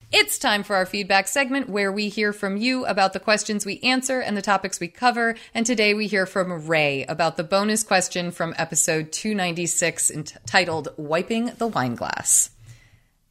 It's time for our feedback segment where we hear from you about the questions we answer and the topics we cover. And today we hear from Ray about the bonus question from episode 296 entitled Wiping the Wine Glass.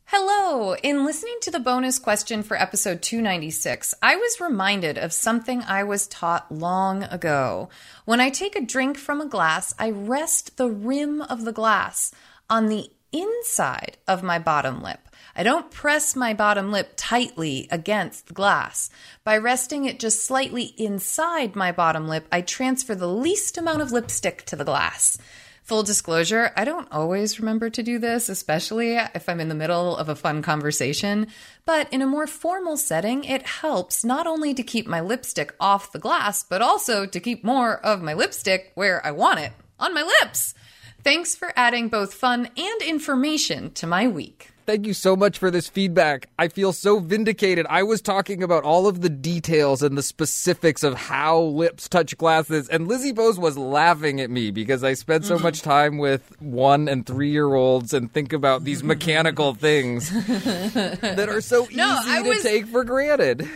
Hello! In listening to the bonus question for episode 296, I was reminded of something I was taught long ago. When I take a drink from a glass, I rest the rim of the glass on the inside of my bottom lip. I don't press my bottom lip tightly against the glass. By resting it just slightly inside my bottom lip, I transfer the least amount of lipstick to the glass. Full disclosure, I don't always remember to do this, especially if I'm in the middle of a fun conversation. But in a more formal setting, it helps not only to keep my lipstick off the glass, but also to keep more of my lipstick where I want it on my lips. Thanks for adding both fun and information to my week. Thank you so much for this feedback. I feel so vindicated. I was talking about all of the details and the specifics of how lips touch glasses, and Lizzie Post was laughing at me because I spend so mm-hmm. much time with one and three year olds and think about these mechanical things that are so easy No, to was- take for granted.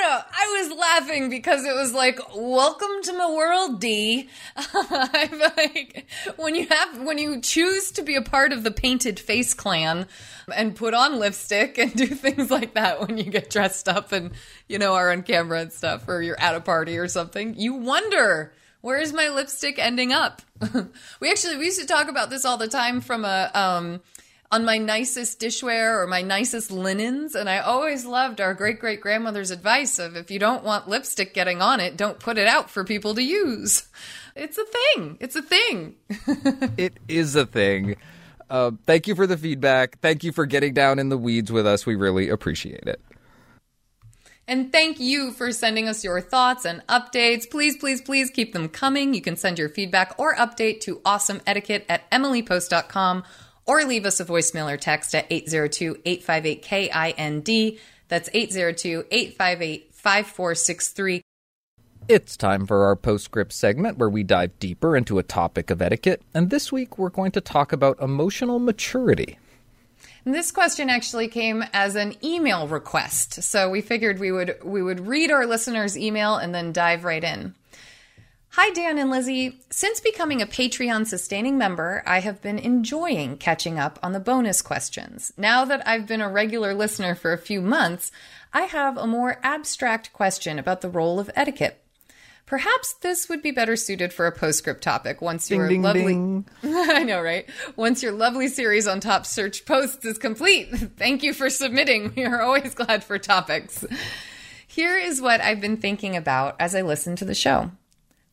No. I was laughing because it was like, "Welcome to my world, D." Like, when you have, when you choose to be a part of the Painted Face Clan and put on lipstick and do things like that when you get dressed up and you know are on camera and stuff, or you're at a party or something, you wonder. Where's my lipstick ending up? we actually we used to talk about this all the time from a um, on my nicest dishware or my nicest linens. And I always loved our great great grandmother's advice of if you don't want lipstick getting on it, don't put it out for people to use. It's a thing. It's a thing. It is a thing. Uh, thank you for the feedback. Thank you for getting down in the weeds with us. We really appreciate it. And thank you for sending us your thoughts and updates. Please, please, please keep them coming. You can send your feedback or update to awesomeetiquette at emilypost.com or leave us a voicemail or text at 802-858-KIND. That's 802-858-5463. It's time for our postscript segment where we dive deeper into a topic of etiquette, and this week we're going to talk about emotional maturity. And this question actually came as an email request. So we figured we would we would read our listeners' email and then dive right in. Hi, Dan and Lizzie. Since becoming a Patreon sustaining member, I have been enjoying catching up on the bonus questions. Now that I've been a regular listener for a few months, I have a more abstract question about the role of etiquette. Perhaps this would be better suited for a postscript topic once your ding, lovely ding. I know, right? Once your lovely series on top search posts is complete. Thank you for submitting. We are always glad for topics. Here is what I've been thinking about as I listen to the show.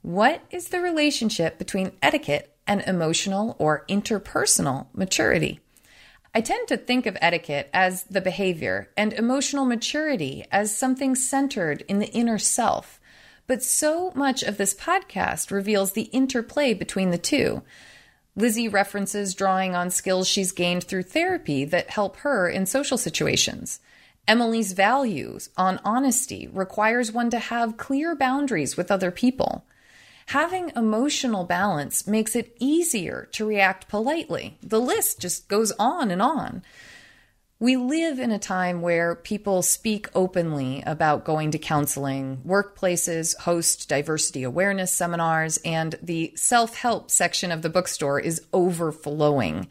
What is the relationship between etiquette and emotional or interpersonal maturity? I tend to think of etiquette as the behavior and emotional maturity as something centered in the inner self. But so much of this podcast reveals the interplay between the two. Lizzie references drawing on skills she's gained through therapy that help her in social situations. Emily's values on honesty requires one to have clear boundaries with other people. Having emotional balance makes it easier to react politely. The list just goes on and on. We live in a time where people speak openly about going to counseling. Workplaces host diversity awareness seminars, and the self help section of the bookstore is overflowing.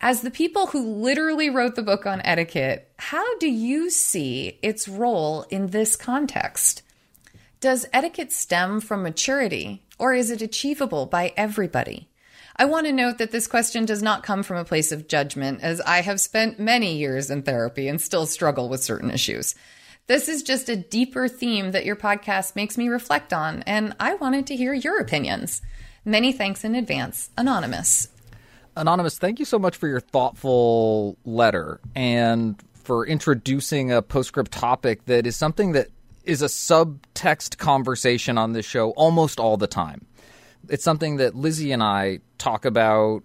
As the people who literally wrote the book on etiquette, how do you see its role in this context? Does etiquette stem from maturity, or is it achievable by everybody? I want to note that this question does not come from a place of judgment, as I have spent many years in therapy and still struggle with certain issues. This is just a deeper theme that your podcast makes me reflect on, and I wanted to hear your opinions. Many thanks in advance, Anonymous. Anonymous, thank you so much for your thoughtful letter and for introducing a postscript topic that is something that is a subtext conversation on this show almost all the time. It's something that Lizzie and I talk about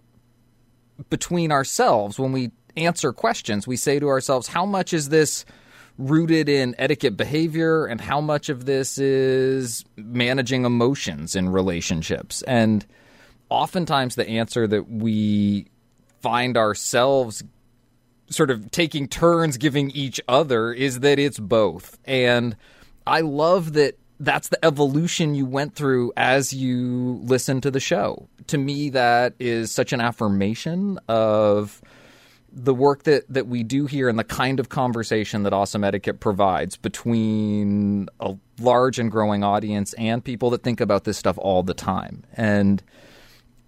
between ourselves when we answer questions. We say to ourselves, how much is this rooted in etiquette behavior and how much of this is managing emotions in relationships? And oftentimes the answer that we find ourselves sort of taking turns giving each other is that it's both. And I love that that's the evolution you went through as you listened to the show. To me, that is such an affirmation of the work that, that we do here and the kind of conversation that Awesome Etiquette provides between a large and growing audience and people that think about this stuff all the time. And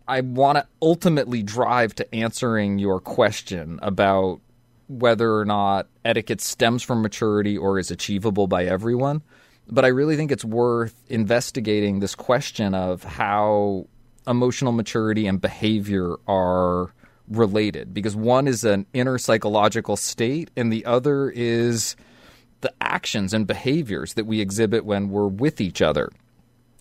I want to ultimately drive to answering your question about whether or not etiquette stems from maturity or is achievable by everyone. But I really think it's worth investigating this question of how emotional maturity and behavior are related because one is an inner psychological state and the other is the actions and behaviors that we exhibit when we're with each other.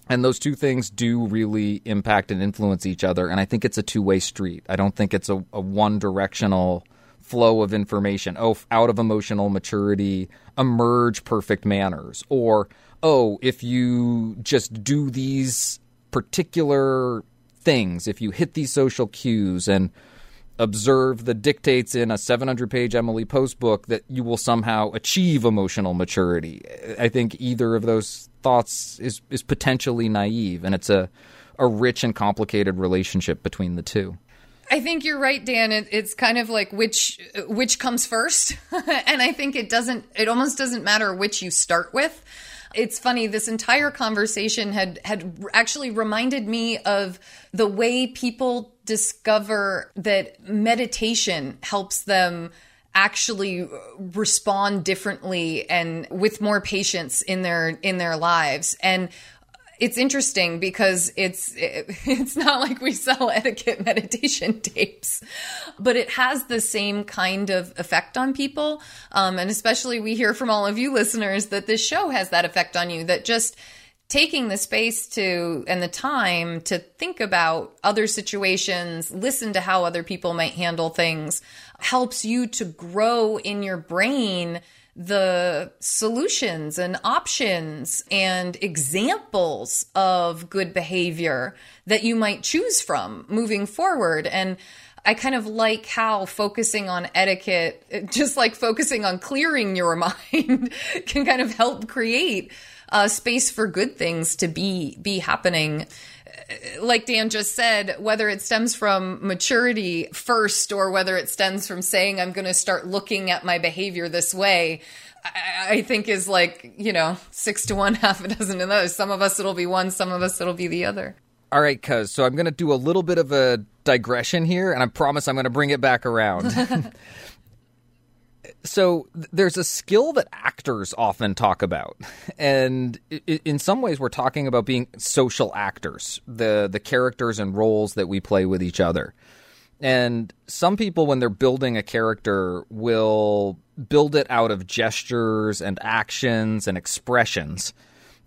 And those two things do really impact and influence each other. And I think it's a two way street. I don't think it's a, a one directional flow of information. Oh, out of emotional maturity emerge perfect manners. Or, oh, if you just do these particular things, if you hit these social cues and observe the dictates in a 700 page Emily Post book, that you will somehow achieve emotional maturity. I think either of those thoughts is, is potentially naive, and it's a, a rich and complicated relationship between the two. I think you're right, Dan. It, it's kind of like which which comes first, and I think it doesn't. It almost doesn't matter which you start with. It's funny. This entire conversation had had actually reminded me of the way people discover that meditation helps them actually respond differently and with more patience in their in their lives and it's interesting because it's it's not like we sell etiquette meditation tapes, but it has the same kind of effect on people. Um, and especially we hear from all of you listeners that this show has that effect on you. That just taking the space to and the time to think about other situations, listen to how other people might handle things, helps you to grow in your brain the solutions and options and examples of good behavior that you might choose from moving forward. And I kind of like how focusing on etiquette, just like focusing on clearing your mind, can kind of help create a space for good things to be be happening like Dan just said, whether it stems from maturity first or whether it stems from saying, I'm going to start looking at my behavior this way, I, I think is like, you know, six to one, half a dozen of those. Some of us it'll be one, some of us it'll be the other. All right, cuz. So I'm going to do a little bit of a digression here, and I promise I'm going to bring it back around. so there's a skill that actors often talk about. And in some ways we're talking about being social actors the the characters and roles that we play with each other. And some people when they're building a character will build it out of gestures and actions and expressions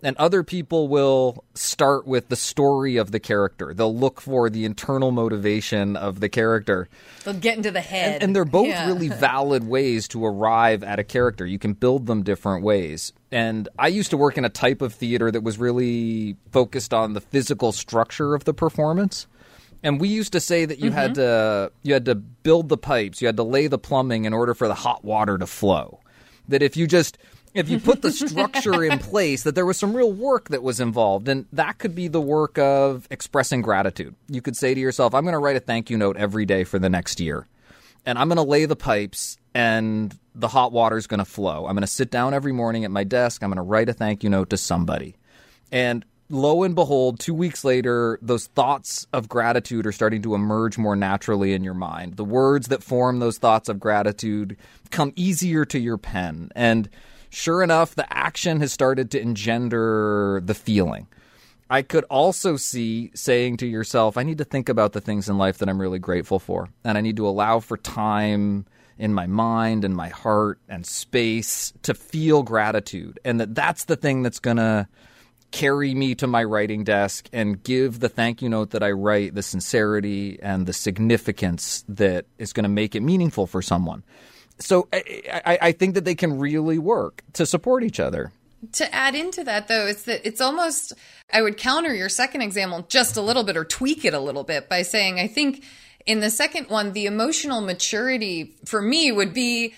and other people will start with the story of the character. They'll look for the internal motivation of the character. They'll get into the head. And, and they're both yeah. really valid ways to arrive at a character. You can build them different ways. And I used to work in a type of theater that was really focused on the physical structure of the performance. And we used to say that you mm-hmm. had to you had to build the pipes, you had to lay the plumbing in order for the hot water to flow. That if you just if you put the structure in place, that there was some real work that was involved. And that could be the work of expressing gratitude. You could say to yourself, I'm going to write a thank you note every day for the next year. And I'm going to lay the pipes and the hot water is going to flow. I'm going to sit down every morning at my desk. I'm going to write a thank you note to somebody. And lo and behold, two weeks later, those thoughts of gratitude are starting to emerge more naturally in your mind. The words that form those thoughts of gratitude come easier to your pen. And sure enough, the action has started to engender the feeling. I could also see saying to yourself, I need to think about the things in life that I'm really grateful for. And I need to allow for time in my mind and my heart and space to feel gratitude. And that that's the thing that's going to carry me to my writing desk and give the thank you note that I write the sincerity and the significance that is going to make it meaningful for someone so I, I, think that they can really work to support each other. To add into that, though, it's that it's almost, I would counter your second example just a little bit or tweak it a little bit by saying, I think in the second one, the emotional maturity for me would be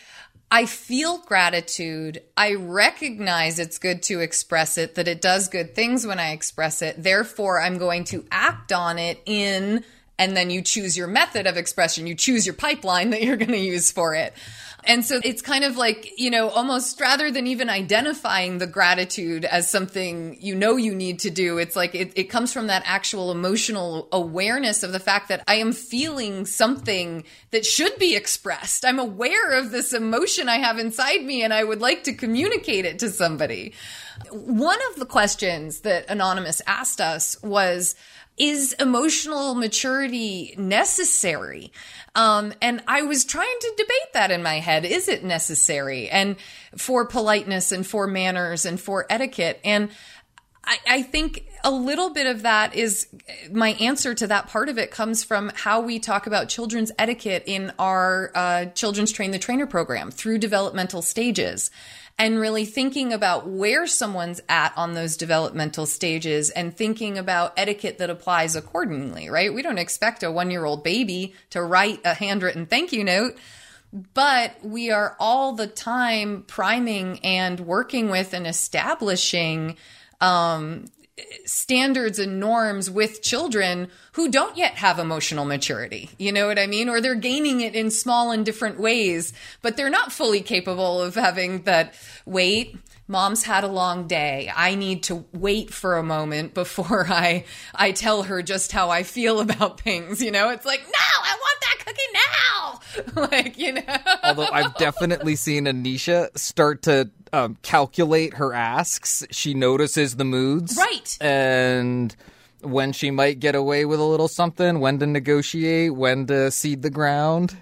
I feel gratitude. I recognize it's good to express it, that it does good things when I express it. Therefore, I'm going to act on it in, and then you choose your method of expression. You choose your pipeline that you're going to use for it. And so it's kind of like, you know, almost rather than even identifying the gratitude as something you know you need to do, it's like it, it comes from that actual emotional awareness of the fact that I am feeling something that should be expressed. I'm aware of this emotion I have inside me and I would like to communicate it to somebody. One of the questions that Anonymous asked us was, is emotional maturity necessary? Um, and I was trying to debate that in my head. Is it necessary? And for politeness and for manners and for etiquette. And I, I think a little bit of that is my answer to that part of it comes from how we talk about children's etiquette in our uh, Children's Train the Trainer program through developmental stages and really thinking about where someone's at on those developmental stages and thinking about etiquette that applies accordingly, right? We don't expect a one year old baby to write a handwritten thank you note but we are all the time priming and working with and establishing um, standards and norms with children who don't yet have emotional maturity. You know what I mean? Or they're gaining it in small and different ways, but they're not fully capable of having that wait. Mom's had a long day. I need to wait for a moment before I I tell her just how I feel about things, you know? It's like, "No, I want that cookie now." like, you know. Although I've definitely seen Anisha start to um, calculate her asks. She notices the moods. Right. And when she might get away with a little something, when to negotiate, when to seed the ground.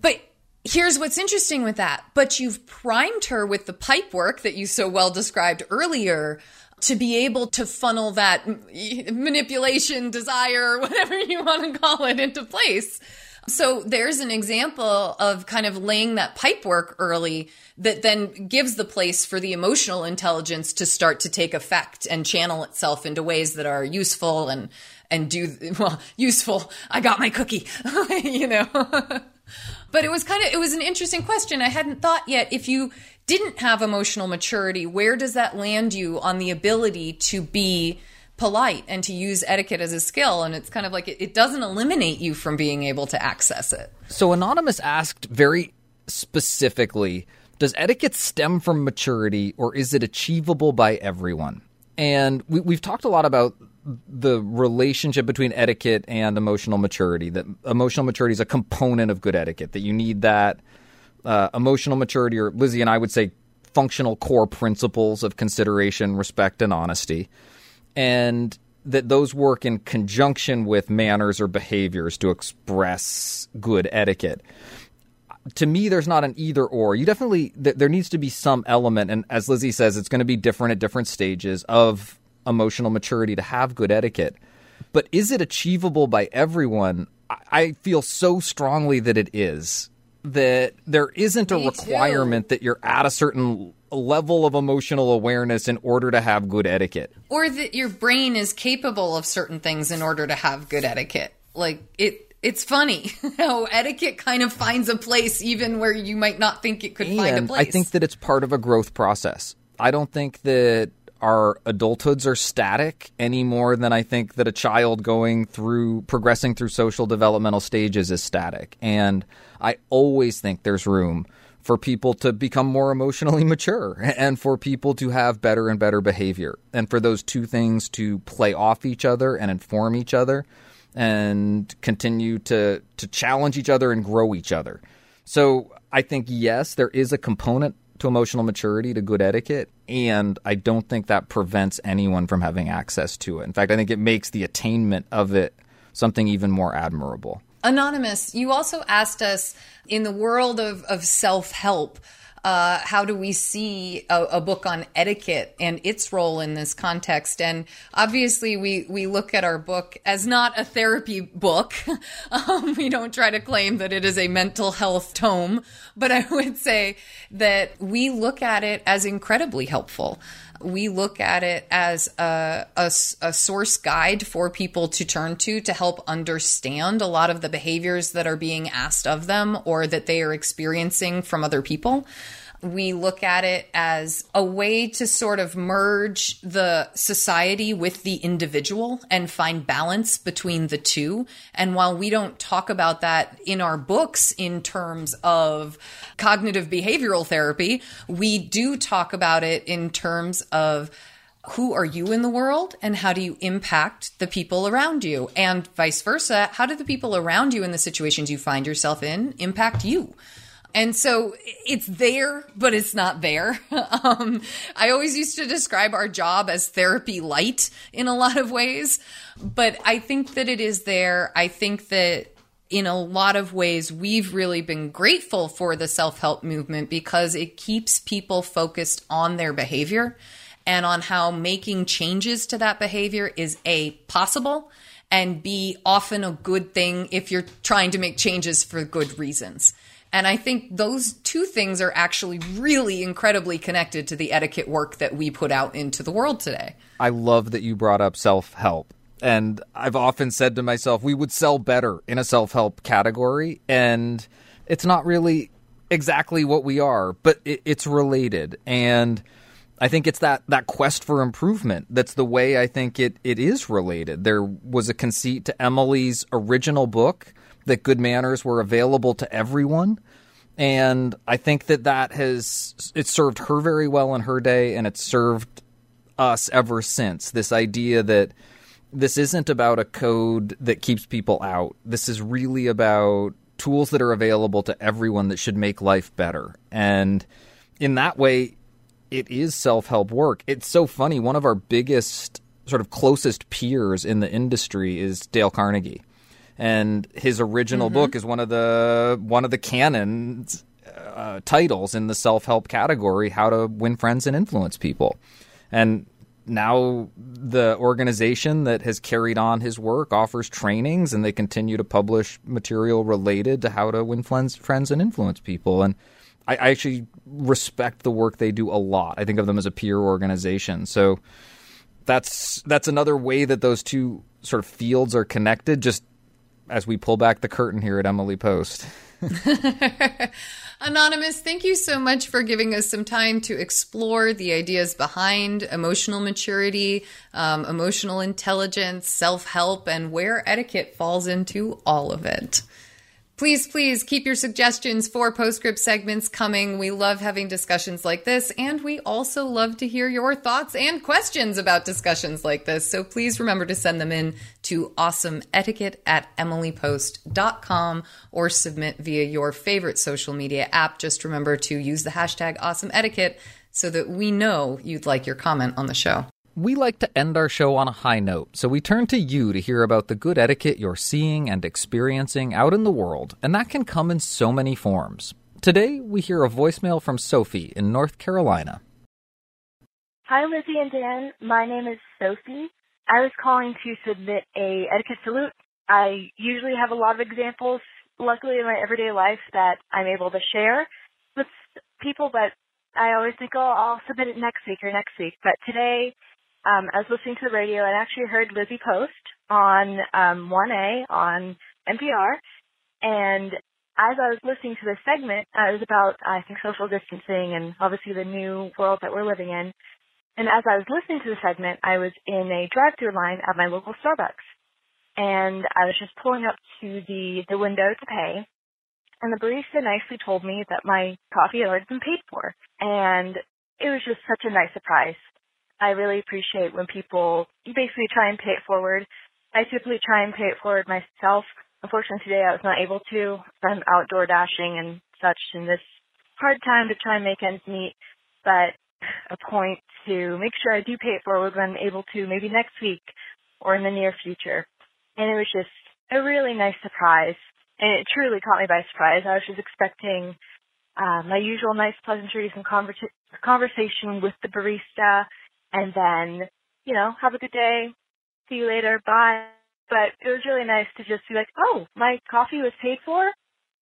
But here's what's interesting with that. But you've primed her with the pipe work that you so well described earlier to be able to funnel that manipulation, desire, whatever you want to call it, into place. So there's an example of kind of laying that pipe work early that then gives the place for the emotional intelligence to start to take effect and channel itself into ways that are useful and and do well useful. I got my cookie, you know. but it was kind of it was an interesting question. I hadn't thought yet if you didn't have emotional maturity, where does that land you on the ability to be polite and to use etiquette as a skill. And it's kind of like it, it doesn't eliminate you from being able to access it. So, Anonymous asked very specifically Does etiquette stem from maturity or is it achievable by everyone? And we, we've talked a lot about the relationship between etiquette and emotional maturity. That emotional maturity is a component of good etiquette. That you need that uh, emotional maturity, or Lizzie and I would say functional core principles of consideration, respect, and honesty and that those work in conjunction with manners or behaviors to express good etiquette. To me, there's not an either or. You definitely, there needs to be some element, and as Lizzie says, it's going to be different at different stages of emotional maturity to have good etiquette. But is it achievable by everyone? I feel so strongly that it is. That there isn't a requirement that you're at a certain level of emotional awareness in order to have good etiquette. Or that your brain is capable of certain things in order to have good etiquette. Like it it's funny how etiquette kind of finds a place even where you might not think it could and find a place. I think that it's part of a growth process. I don't think that our adulthoods are static any more than I think that a child going through progressing through social developmental stages is static. And I always think there's room for people to become more emotionally mature and for people to have better and better behavior and for those two things to play off each other and inform each other and continue to to challenge each other and grow each other. So I think yes, there is a component to emotional maturity to good etiquette and I don't think that prevents anyone from having access to it. In fact, I think it makes the attainment of it something even more admirable. Anonymous, you also asked us in the world of, of self help, uh, how do we see a, a, book on etiquette and its role in this context? And obviously, we, we look at our book as not a therapy book. um, we don't try to claim that it is a mental health tome, but I would say that we look at it as incredibly helpful we look at it as a, a, a, source guide for people to turn to to help understand a lot of the behaviors that are being asked of them or that they are experiencing from other people. We look at it as a way to sort of merge the society with the individual and find balance between the two. And while we don't talk about that in our books in terms of cognitive behavioral therapy, we do talk about it in terms of who are you in the world and how do you impact the people around you and vice versa how do the people around you in the situations you find yourself in impact you and so it's there, but it's not there. Um, I always used to describe our job as therapy light in a lot of ways, but I think that it is there. I think that in a lot of ways, we've really been grateful for the self help movement because it keeps people focused on their behavior and on how making changes to that behavior is A, possible, and B, often a good thing if you're trying to make changes for good reasons. And I think those two things are actually really incredibly connected to the etiquette work that we put out into the world today. I love that you brought up self help. And I've often said to myself, we would sell better in a self help category. And it's not really exactly what we are, but it, it's related. And I think it's that, that quest for improvement that's the way I think it, it is related. There was a conceit to Emily's original book that good manners were available to everyone. And I think that that has it served her very well in her day, and it's served us ever since. This idea that this isn't about a code that keeps people out. This is really about tools that are available to everyone that should make life better. And in that way, it is self help work. It's so funny. One of our biggest, sort of closest peers in the industry is Dale Carnegie and his original mm-hmm. book is one of the one of the canon uh, titles in the self help category, How to Win Friends and Influence People. And now the organization that has carried on his work offers trainings and they continue to publish material related to how to win friends, friends and influence people. And I, I actually respect the work they do a lot. I think of them as a peer organization. So that's that's another way that those two sort of fields are connected. Just as we pull back the curtain here at Emily Post. Anonymous, thank you so much for giving us some time to explore the ideas behind emotional maturity, um, emotional intelligence, self help, and where etiquette falls into all of it. Please, please keep your suggestions for postscript segments coming. We love having discussions like this, and we also love to hear your thoughts and questions about discussions like this. So please remember to send them in to awesomeetiquette at emilypost.com or submit via your favorite social media app. Just remember to use the hashtag awesomeetiquette so that we know you'd like your comment on the show. We like to end our show on a high note, so we turn to you to hear about the good etiquette you're seeing and experiencing out in the world, and that can come in so many forms. Today, we hear a voicemail from Sophie in North Carolina. Hi, Lizzie and Dan. My name is Sophie. I was calling to submit a etiquette salute. I usually have a lot of examples, luckily in my everyday life, that I'm able to share with people, but I always think, oh, I'll submit it next week or next week. But today, um, I was listening to the radio and actually heard Lizzie Post on um, 1A on NPR. And as I was listening to this segment, uh, it was about, I think, social distancing and obviously the new world that we're living in. And as I was listening to the segment, I was in a drive-through line at my local Starbucks. And I was just pulling up to the, the window to pay. And the barista nicely told me that my coffee had already been paid for. And it was just such a nice surprise. I really appreciate when people basically try and pay it forward. I typically try and pay it forward myself. Unfortunately, today I was not able to. I'm out DoorDashing and such in this hard time to try and make ends meet. But a point to make sure I do pay it forward when I'm able to, maybe next week or in the near future. And it was just a really nice surprise. And it truly caught me by surprise. I was just expecting uh, my usual nice pleasantries and conver- conversation with the barista and then, you know, have a good day. See you later. Bye. But it was really nice to just be like, oh, my coffee was paid for?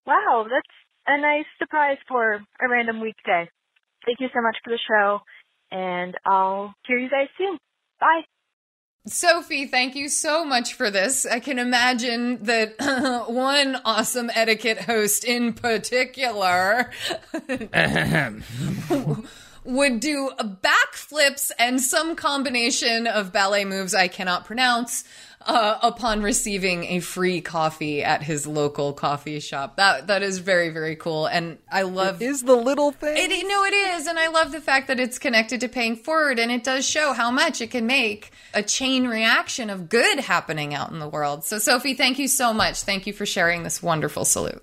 Wow, that's a nice surprise for a random weekday. Thank you so much for the show, and I'll hear you guys soon. Bye. Sophie, thank you so much for this. I can imagine that one awesome etiquette host in particular would do backflips and some combination of ballet moves I cannot pronounce uh, upon receiving a free coffee at his local coffee shop. That that is very very cool, and I love it is the little thing. It, no, it is, and I love the fact that it's connected to paying forward, and it does show how much it can make a chain reaction of good happening out in the world. So, Sophie, thank you so much. Thank you for sharing this wonderful salute.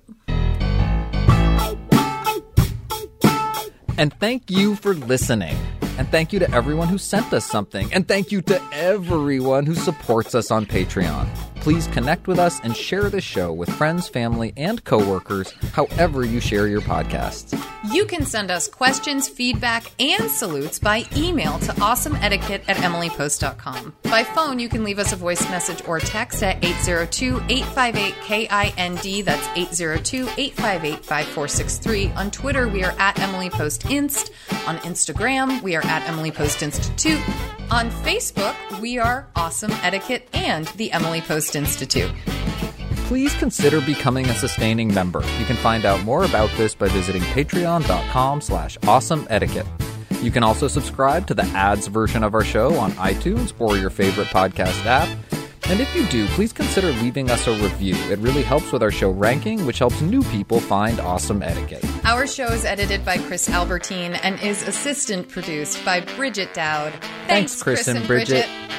And thank you for listening. And thank you to everyone who sent us something. And thank you to everyone who supports us on Patreon. Please connect with us and share this show with friends, family, and coworkers, however you share your podcasts. You can send us questions, feedback, and salutes by email to awesomeetiquette at emilypost.com. By phone, you can leave us a voice message or text at 802-858-KIND. That's 802-858-5463. On Twitter, we are at Emily Post Inst. On Instagram, we are at Emily Post Institute. On Facebook, we are Awesome Etiquette and the Emily Post Institute. Please consider becoming a sustaining member. You can find out more about this by visiting patreon.com slash awesome etiquette. You can also subscribe to the ads version of our show on iTunes or your favorite podcast app. And if you do, please consider leaving us a review. It really helps with our show ranking, which helps new people find awesome etiquette. Our show is edited by Chris Albertine and is assistant produced by Bridget Dowd. Thanks, Chris, Chris and Bridget. Bridget.